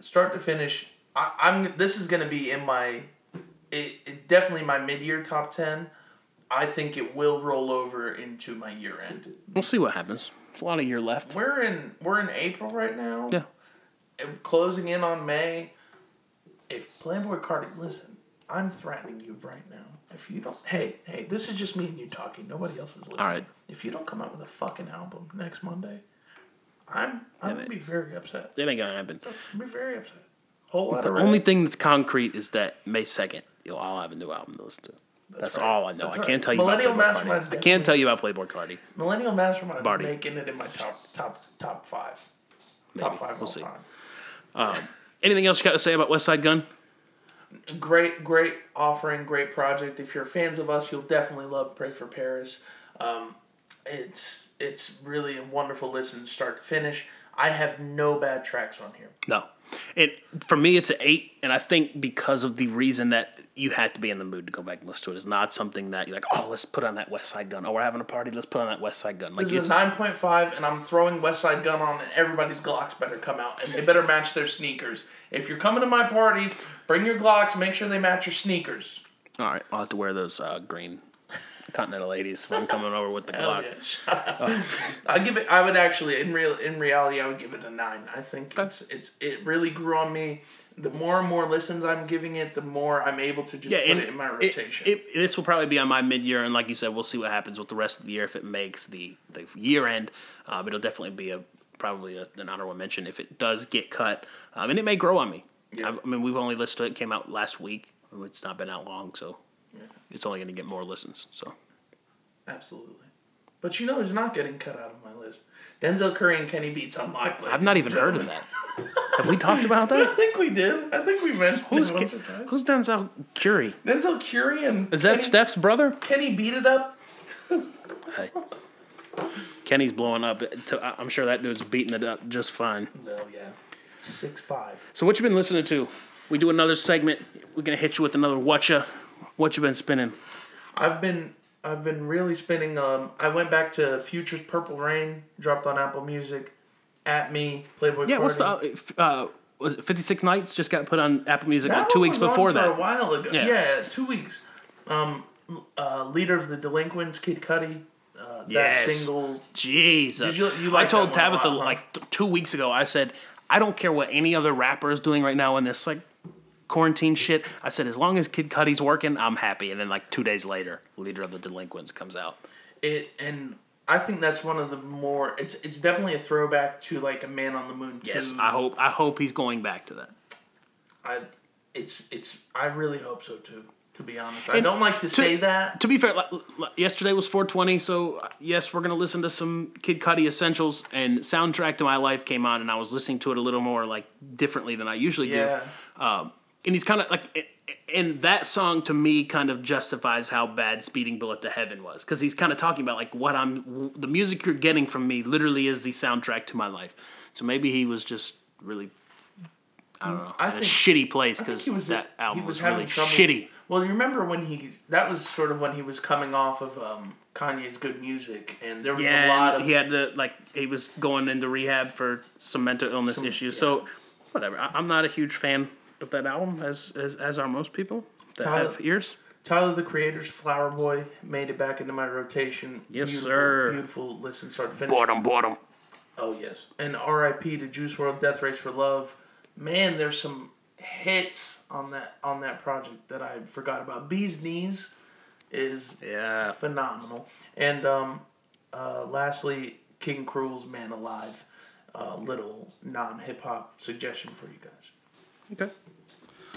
start to finish. I, I'm. This is gonna be in my, it, it definitely my mid-year top ten. I think it will roll over into my year end.
We'll see what happens. There's a lot of year left.
We're in we're in April right now.
Yeah.
and closing in on May. If Playboi Carti, listen, I'm threatening you right now. If you don't, hey, hey, this is just me and you talking. Nobody else is listening.
All right.
If you don't come out with a fucking album next Monday, I'm I'm gonna be very upset.
It ain't gonna happen.
I'll be very upset. Whole lot
The
of
only thing that's concrete is that May second, you'll all have a new album to listen to. That's,
right.
all I know.
That's
I can't tell you
Millennial
about Playboi
Mastermind
Carti. I can't tell you about Playboi Carti.
Millennial Mastermind
Barty.
making it in my top top top five.
Maybe.
Top five
We'll
all
see.
time.
Anything else you got to say about Westside Gunn?
great, great offering, great project. If you're fans of us, you'll definitely love Pray for Paris. Um, it's it's really a wonderful listen, start to finish. I have no bad tracks on here.
No. It for me it's an eight, and I think because of the reason that you had to be in the mood to go back and listen to it. It's not something that you're like, oh, let's put on that Westside Gunn. Oh, we're having a party. Let's put on that Westside Gunn. Like
This
it's,
is a nine point five, and I'm throwing Westside Gunn on, and everybody's Glocks better come out, and they better match their sneakers. If you're coming to my parties, bring your Glocks. Make sure they match your sneakers.
all right. I'll have to wear those uh, green Continental 80s if I'm coming over with the Glock.
yeah. I give it. I would actually, in real, in reality, I would give it a nine. I think it's it's it really grew on me. The more and more listens I'm giving it, the more I'm able to just
Yeah,
put it in my
it-
rotation.
It, this will probably be on my mid-year, and like you said, we'll see what happens with the rest of the year if it makes the the year end. Um, it'll definitely be a probably a, an honorable mention if it does get cut, um, and it may grow on me.
Yeah.
I, I mean, we've only listened to it. it Came out last week. It's not been out long, so it's only going to get more listens. So
Absolutely. But you know who's not getting cut out of my list? Denzel Curry and Kenny Beats on my list.
I've not even heard of that. Have we talked about *laughs* that?
I think we did. I think we mentioned
Who's
it once
Ke-
or twice.
who's Denzel Curry?
Denzel Curry and
Is that
Kenny,
Steph's brother?
Kenny beat it up.
Hey. Kenny's blowing up. I'm sure that dude's beating it up just fine.
No, yeah, six five.
So what you been listening to? We do another segment. We're gonna hit you with another whatcha. What you been spinning?
I've been I've been really spinning. Um, I went back to Future's Purple Reign, dropped on Apple Music. At me, Playboy.
Yeah, what's the uh, uh, was it 56 Nights? Just got put on Apple Music like two weeks before
for
that.
a while ago.
Yeah.
Yeah, two weeks. Um, uh, leader of the Delinquents, Kid Cudi. Uh, that
Yes.
single.
Jesus.
Did you- you
I told Tabitha
lot,
like two weeks ago. I said I don't care what any other rapper is doing right now in this like quarantine shit. I said as long as Kid Cudi's working, I'm happy. And then like two days later, Leader of the Delinquents comes out.
It and I think that's one of the more. It's it's definitely a throwback to like a Man on the Moon.
Yes,
2.
I hope I hope he's going back to that.
I, it's it's. I really hope so too. To be honest, I don't like to, say that.
To be fair, like, like, yesterday was 420, so yes, we're gonna listen to some Kid Cudi essentials. And soundtrack to my life came on, and I was listening to it a little more like differently than I usually
Yeah.
do. Um, and he's kind of like, and that song to me kind of justifies how bad "Speeding Bullet to Heaven" was, because he's kind of talking about like what I'm, the music you're getting from me, literally is the soundtrack to my life. So maybe he was just really. I don't know.
I
in a shitty place because that
he
album
was
was, really
trouble-
shitty.
Well, you remember when he that was sort of when he was coming off of um, Kanye's Good Music, and there was
Yeah,
a lot of
he had to like he was going into rehab for some mental illness
Some-
issues.
yeah.
So whatever. I, I'm not a huge fan of that album, as as, as are most people that
Tyler-
have ears.
Tyler the Creator's Flower Boy made it back into my rotation.
Yes,
beautiful,
sir.
Beautiful listen, start to finish.
Boredom, boredom.
Oh yes, and R.I.P. to Juice WRLD, Death Race for Love. Man, there's some hits on that on that project that I forgot about. Bees Knees is
Yeah.
phenomenal, and um, uh, lastly, King Krule's Man Alive. A little non hip hop suggestion for you guys.
Okay.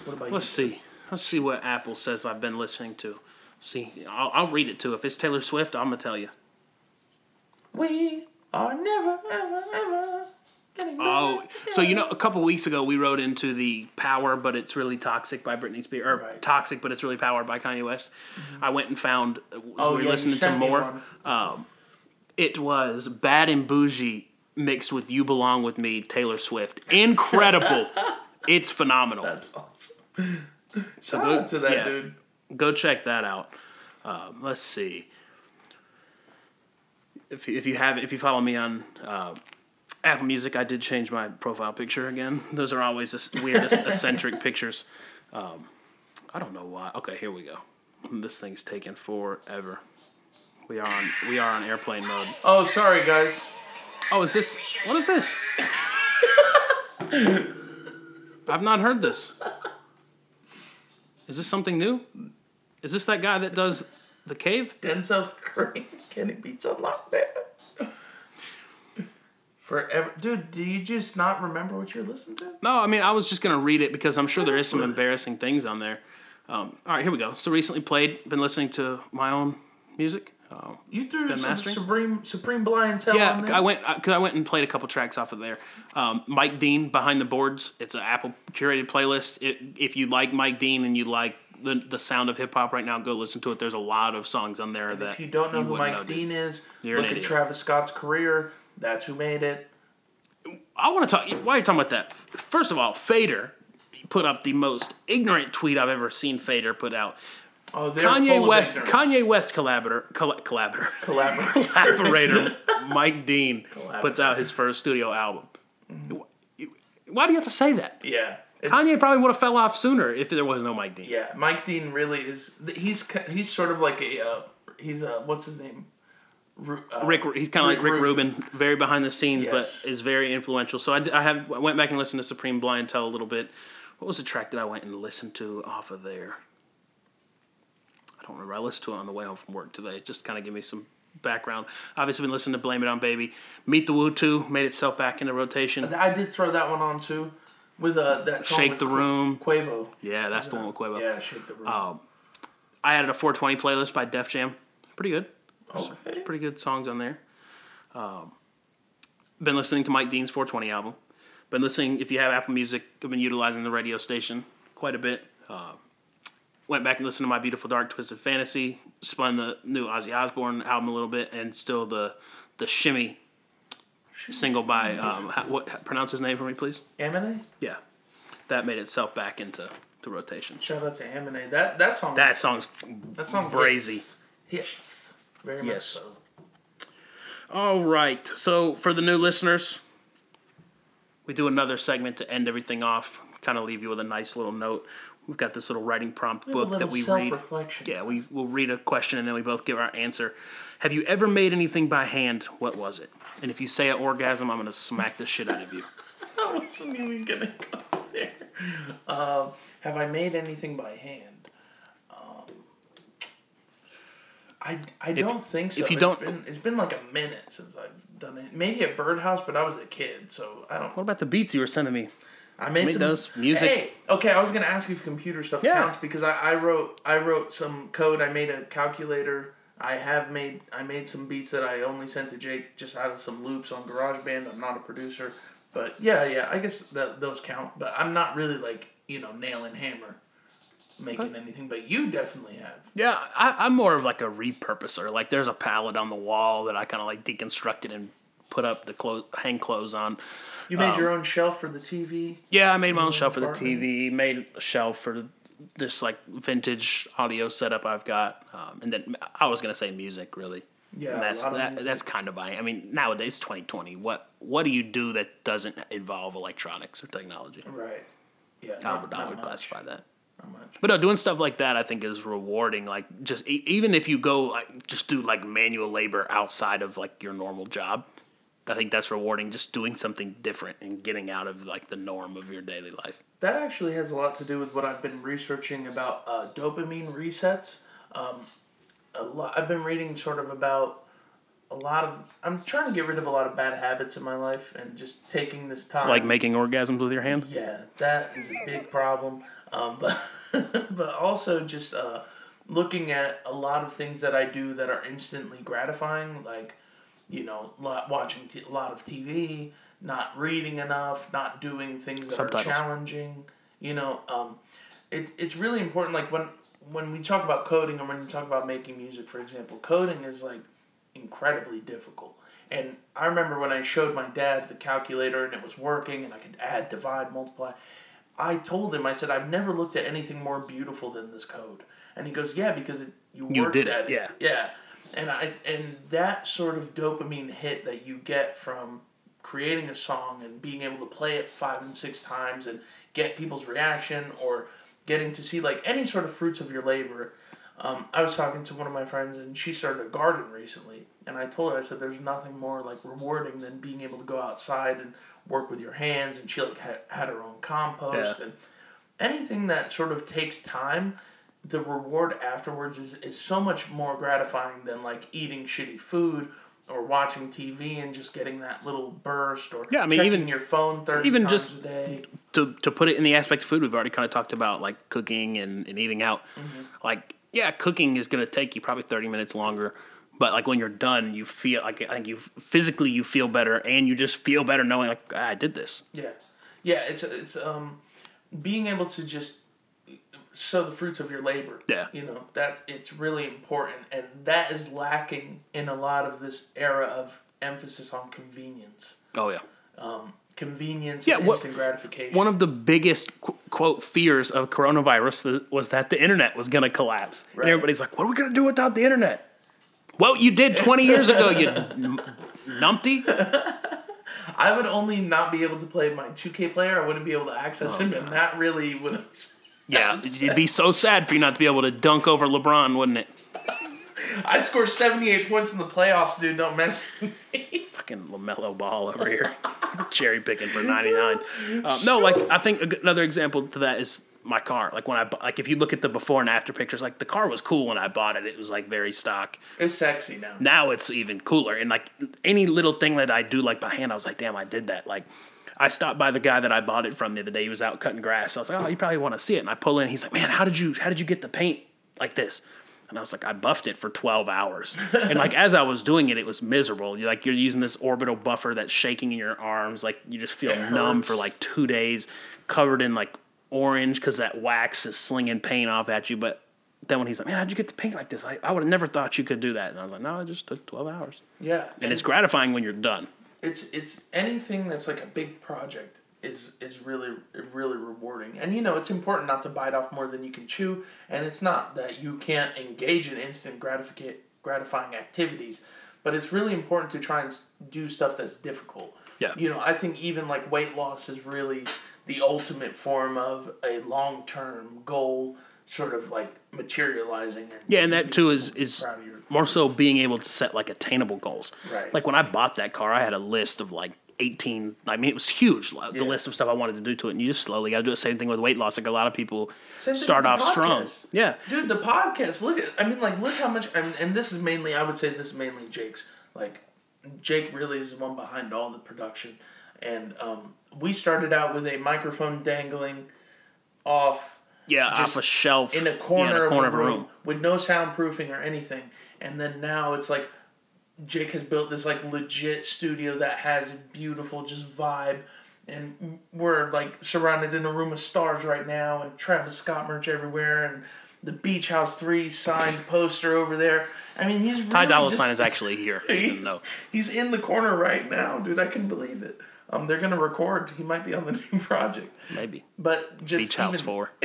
What about
Let's
you?
see. Let's see what Apple says I've been listening to. See, I'll, I'll read it too. If it's Taylor Swift, I'm gonna tell you.
We are never ever ever
Oh, so you know, a couple weeks ago we wrote into the "Power," but it's really toxic by Britney Spears, or
Right.
"Toxic," but it's really "Powered" by Kanye West. I went and found. uh,
Oh,
we were
yeah,
listening to more. Um, it was "Bad and Boujee" mixed with "You Belong with Me," Taylor Swift. Incredible. *laughs* it's phenomenal.
That's awesome.
so
Shout out to that
yeah,
dude.
Go check that out. Um, let's see. If you, if you have if you follow me on uh, Apple Music, I did change my profile picture again. Those are always this weird *laughs* eccentric pictures. Um, I don't know why. Okay, here we go. This thing's taking forever. We are on we are on airplane mode.
Oh, sorry guys.
Oh, is this what is this? *laughs* I've not heard this. Is this something new? Is this that guy that does the cave?
Denzel Curry, Kenny Beats on lockdown. Forever, dude. Do you just not remember what you're listening to?
No, I mean I was just gonna read it because I'm sure there is some embarrassing things on there. Um, all right, here we go. So recently played, been listening to my own music. Um,
You threw some
mastering?
Supreme Supreme Blind
yeah. I went because I went and played a couple tracks off of there. Um, Mike Dean behind the boards. It's an Apple curated playlist. It, if you like Mike Dean and you like the the sound of hip hop right now, go listen to it. There's a lot of songs on there that
If you don't know who Mike
know.
Dean is, look at. Travis Scott's career. That's who made it.
I want to talk. Why are you talking about that? First of all, Fader put up the most ignorant tweet I've ever seen Fader put out.
Oh,
Kanye West. Kanye West collaborator, coll- collaborator,
collaborate. *laughs*
collaborator Mike Dean puts out his first studio album. Why do you have to say that?
yeah,
Kanye probably would have fell off sooner if there was no Mike Dean.
Yeah, Mike Dean really is. He's he's sort of like a uh, he's a what's his name? Uh,
Rick, he's kind of like
Rick Rubin.
Rubin, very behind the scenes,
Yes.
but is very influential. So I, I have I went back and listened to Supreme Blientele a little bit. What was the track that I went and listened to off of there? I don't remember. I listened to it on the way home from work today. Just kind of give me some background. Obviously, been listening to Blame It on Baby. Meet the Woo 2 made itself back into rotation.
I did throw that one on too, with uh that song
Shake the
Qu-
Room.
Quavo.
Yeah, that's the one with Quavo.
Yeah, shake the room.
Um, I added a 420 playlist by Def Jam. Pretty good.
okay.
pretty good songs on there. Um, been listening to Mike Dean's 420 album. Been listening, if you have Apple Music, I've been utilizing the radio station quite a bit. Uh, went back and listened to My Beautiful Dark Twisted Fantasy. Spun the new Ozzy Osbourne album a little bit, and still the the Shimmy single by um, how, what pronounce his name for me, please?
Amine.
Yeah, that made itself back into to rotation.
Shout out to Amine. That that song.
That song's
that song.
brazy.
Hits. Very much
Yes.
so.
All right. So for the new listeners, we do another segment to end everything off. Kind of leave you with a nice little note. We've got this little writing prompt
We
book that we read. Yeah, we will read a question and then we both give our answer. Have you ever made anything by hand? What was it? And if you say an orgasm, I'm gonna smack the shit out of you. *laughs*
I wasn't even gonna go there. Um, have I made anything by hand? Um, I, I don't think so.
if you
It's
don't-
been, it's been like a minute since I've done it. Maybe a Birdhouse, but I was a kid, so I don't.
What about the beats you were sending me?
I made,
Made
some
those, music.
Hey, okay. I was gonna ask you if computer stuff
Yeah.
counts because I, I wrote I wrote some code. I made a calculator. I have made I made some beats that I only sent to Jake just out of some loops on GarageBand. I'm not a producer, but yeah, yeah. I guess that those count. But I'm not really like you know nail and hammer making anything. But you definitely have.
Yeah, I, I'm more of like a repurposer. Like there's a palette on the wall that I kind of like deconstructed and put up to clothes, hang clothes on.
You made
Um,
your own shelf for the TV.
Yeah, I made my own shelf for the
apartment?
TV. Made a shelf for this like vintage audio setup I've got, um, and then I was gonna say music really.
Yeah,
And that's
a lot of
that, that's kind of by. I mean, nowadays 2020. What what do you do that doesn't involve electronics or technology?
right. Yeah,
I would, I would
much,
classify that. But no, doing stuff like that I think is rewarding. Like just e- even if you go like just do like manual labor outside of like your normal job, I think that's rewarding. Just doing something different and getting out of like the norm of your daily life.
That actually has a lot to do with what I've been researching about uh, dopamine resets. Um, a lot, I've been reading sort of about a lot of. I'm trying to get rid of a lot of bad habits in my life and just taking this time.
Like making orgasms with your hand.
Yeah, that is a big problem. Um, but *laughs* but also just uh, looking at a lot of things that I do that are instantly gratifying, like you know, lo- watching t- a lot of TV, not reading enough, not doing things that
Subtitles.
are challenging. You know, um, it, it's really important. Like when when we talk about coding or when you talk about making music, for example, coding is like incredibly difficult. And I remember when I showed my dad the calculator and it was working and I could add, divide, multiply. I told him, I said, I've never looked at anything more beautiful than this code. And he goes, Yeah, because it, you
You
worked
did it,
at it.
yeah.
Yeah. And I and that sort of dopamine hit that you get from creating a song and being able to play it five and six times and get people's reaction or getting to see like any sort of fruits of your labor. Um, I was talking to one of my friends and she started a garden recently, and I told her I said there's nothing more like rewarding than being able to go outside and work with your hands. And she like had, had her own compost
Yeah.
and anything that sort of takes time. The reward afterwards is, is so much more gratifying than like eating shitty food or watching TV and just getting that little burst or
Yeah, I mean,
checking
even-
your phone thirty
even
times
just-
a day.
to to put it in the aspect of food, we've already kind of talked about like cooking and, and eating out.
Mm-hmm.
Like, yeah, cooking is gonna take you probably thirty minutes longer, but like when you're done, you feel like I think you physically you feel better, and you just feel better knowing like "Ah, I did this.
Yeah, yeah. It's it's um being able to just sow the fruits of your labor.
Yeah.
you know that it's really important, and that is lacking in a lot of this era of emphasis on convenience.
Oh yeah.
Um, Convenience
Yeah,
and instant gratification.
One of the biggest qu- quote fears of coronavirus was that the internet was going to collapse.
Right.
And everybody's like, "What are we going to do without the internet?" Well, you did 20 years ago, you n- numpty. *laughs*
I would only not be able to play my 2K player. I wouldn't be able to access
Oh,
him, and that really would have.
Yeah, *laughs* it'd be so sad for you not to be able to dunk over LeBron, wouldn't it?
I scored 78 points in the playoffs, dude. Don't mess with me.
Fucking Lamelo Ball over here, *laughs* cherry picking for 99. Um, no, like I think another example to that is my car. Like when I like if you look at the before and after pictures, like the car was cool when I bought it. It was like very stock.
It's sexy now.
now it's even cooler. And like any little thing that I do like by hand, I was like, damn, I did that. Like I stopped by the guy that I bought it from the other day. He was out cutting grass. So I was like, oh, you probably want to see it. And I pull in. He's like, man, how did you how did you get the paint like this? And I was like, I buffed it for 12 hours. *laughs* and like as I was doing it, it was miserable. You're like you're using this orbital buffer that's shaking in your arms. Like you just feel
It
numb
hurts.
for like two days, covered in like orange because that wax is slinging paint off at you. But then when he's like, man, how'd you get the paint like this? I, I would have never thought you could do that. And I was like, no, it just took 12 hours.
Yeah,
And it's gratifying when you're done.
It's it's anything that's like a big project is is really really rewarding. And you know it's important not to bite off more than you can chew. And it's not that you can't engage in instant gratifica- gratifying activities but it's really important to try and do stuff that's difficult.
Yeah.
you know i think even like weight loss is really the ultimate form of a long-term goal sort of like materializing and
Yeah, and that too is is
proud of your
more so being able to set like attainable goals.
Right.
Like when I bought that car, I had a list of like 18 i mean it was huge like, the
Yeah.
list of stuff i wanted to do to it and you just slowly got to do the same thing with weight loss like a lot of people start off
the
strong yeah
Dude, the podcast. Look at. I mean, like, look how much. And, and this is mainly. I would say this is mainly Jake's. Like, Jake really is the one behind all the production, and um, we started out with a microphone dangling off
yeah
Just
off a shelf
in a
yeah,
corner,
in a corner
of a room, with no soundproofing or anything. And then now it's like Jake has built this like legit studio that has a beautiful just vibe. And we're like surrounded in a room of stars right now, and Travis Scott merch everywhere, and the Beach House Three signed *laughs* poster over there. I mean, he's
ty dolla sign is actually here *laughs*
He's, he's in the corner right now, dude. I can believe it. Um, they're gonna record. He might be on the *laughs* new project,
maybe
but just
beach house
even-
4 *laughs*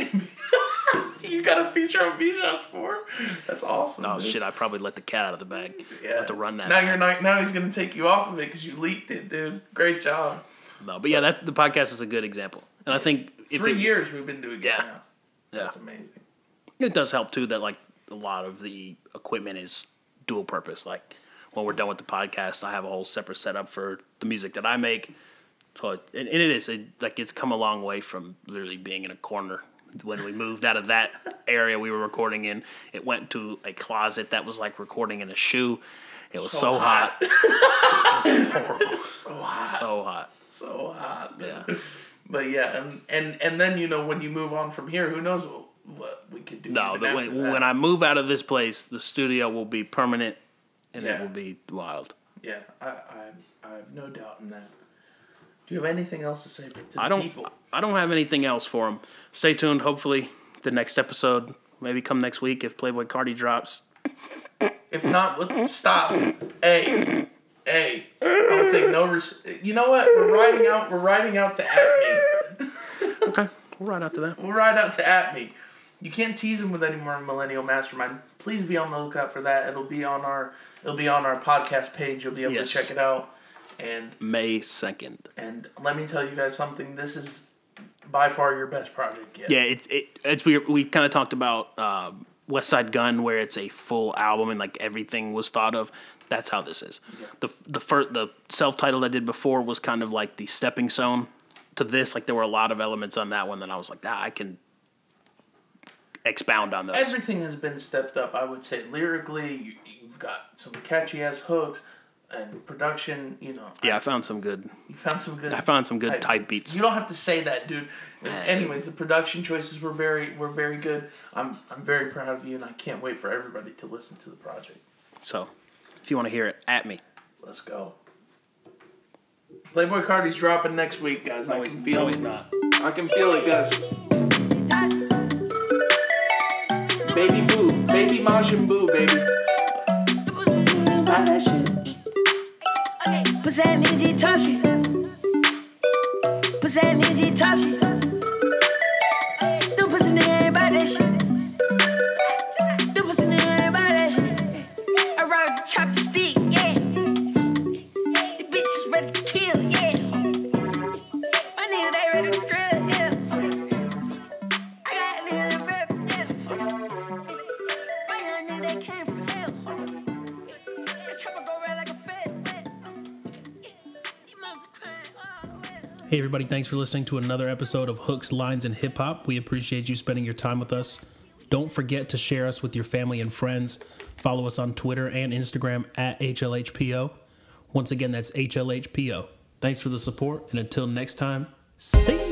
you got a feature on Beach House Four? That's awesome.
oh
dude.
shit i probably let the cat out of the bag yeah. have to run that
Now
back.
you're not. Now he's gonna take you off of it because you leaked it, dude. Great job.
no but yeah that the podcast is a good example and i think if
Three
it,
years we've been doing
Yeah.
it now.
Yeah.
That's amazing.
It does help too that like a lot of the equipment is dual purpose. Like when we're done with the podcast, I have a whole separate setup for the music that I make. So it, and it is it, like it's come a long way from literally being in a corner. When we moved out of that *laughs* area we were recording in, it went to a closet that was like recording in a shoe. It was so, hot. it was *laughs* horrible.
So hot.
So hot.
So hot.
Yeah. *laughs*
But yeah, and and and then you know when you move on from here, who knows what, what we could do?
No, the, when, when I move out of this place, the studio will be permanent and
Yeah.
it will be wild.
Yeah, I, I, I have no doubt in that. Do you have anything else to say to the
I don't.
people?
I don't have anything else for them. Stay tuned. Hopefully, the next episode, maybe come next week if Playboi Carti drops.
If not, let stop. Hey, hey, I'll take no res- You know what? We're riding out. We're riding out to at me. *laughs*
Okay, we'll ride after that.
We'll ride out to at me. You can't tease him with any more Millennial Mastermind. Please be on the lookout for that. It'll be on our. It'll be on our podcast page. You'll be able
Yes.
to check it out. And
May second.
and let me tell you guys something. This is by far your best project yet.
Yeah, it's it, it's we we kind of talked about um, Westside Gunn, where it's a full album and like everything was thought of. That's how this is. The the first the self titled I did before was kind of like the stepping stone to this. Like there were a lot of elements on that one that I was like, ah, I can expound on those.
Everything has been stepped up. I would say lyrically, you, you've got some catchy ass hooks and production. You know,
yeah, I found some good.
you found some good.
I found some good type beats.
You don't have to say that, dude. Anyways, the production choices were very were very good. I'm I'm very proud of you, and I can't wait for everybody to listen to the project.
So if you want to hear it, at me.
Let's go. Playboi Carti's dropping next week, guys. I can feel no, it.
not.
I can feel it, guys. Baby boo, baby Majin Buu, baby.
Need Tashi? What's that Tashi? The
Hey, everybody, thanks for listening to another episode of Hooks, Lines, and Hip Hop. We appreciate you spending your time with us. Don't forget to share us with your family and friends. Follow us on Twitter and Instagram at HLHPO. Once again, that's HLHPO. Thanks for the support, and until next time, see!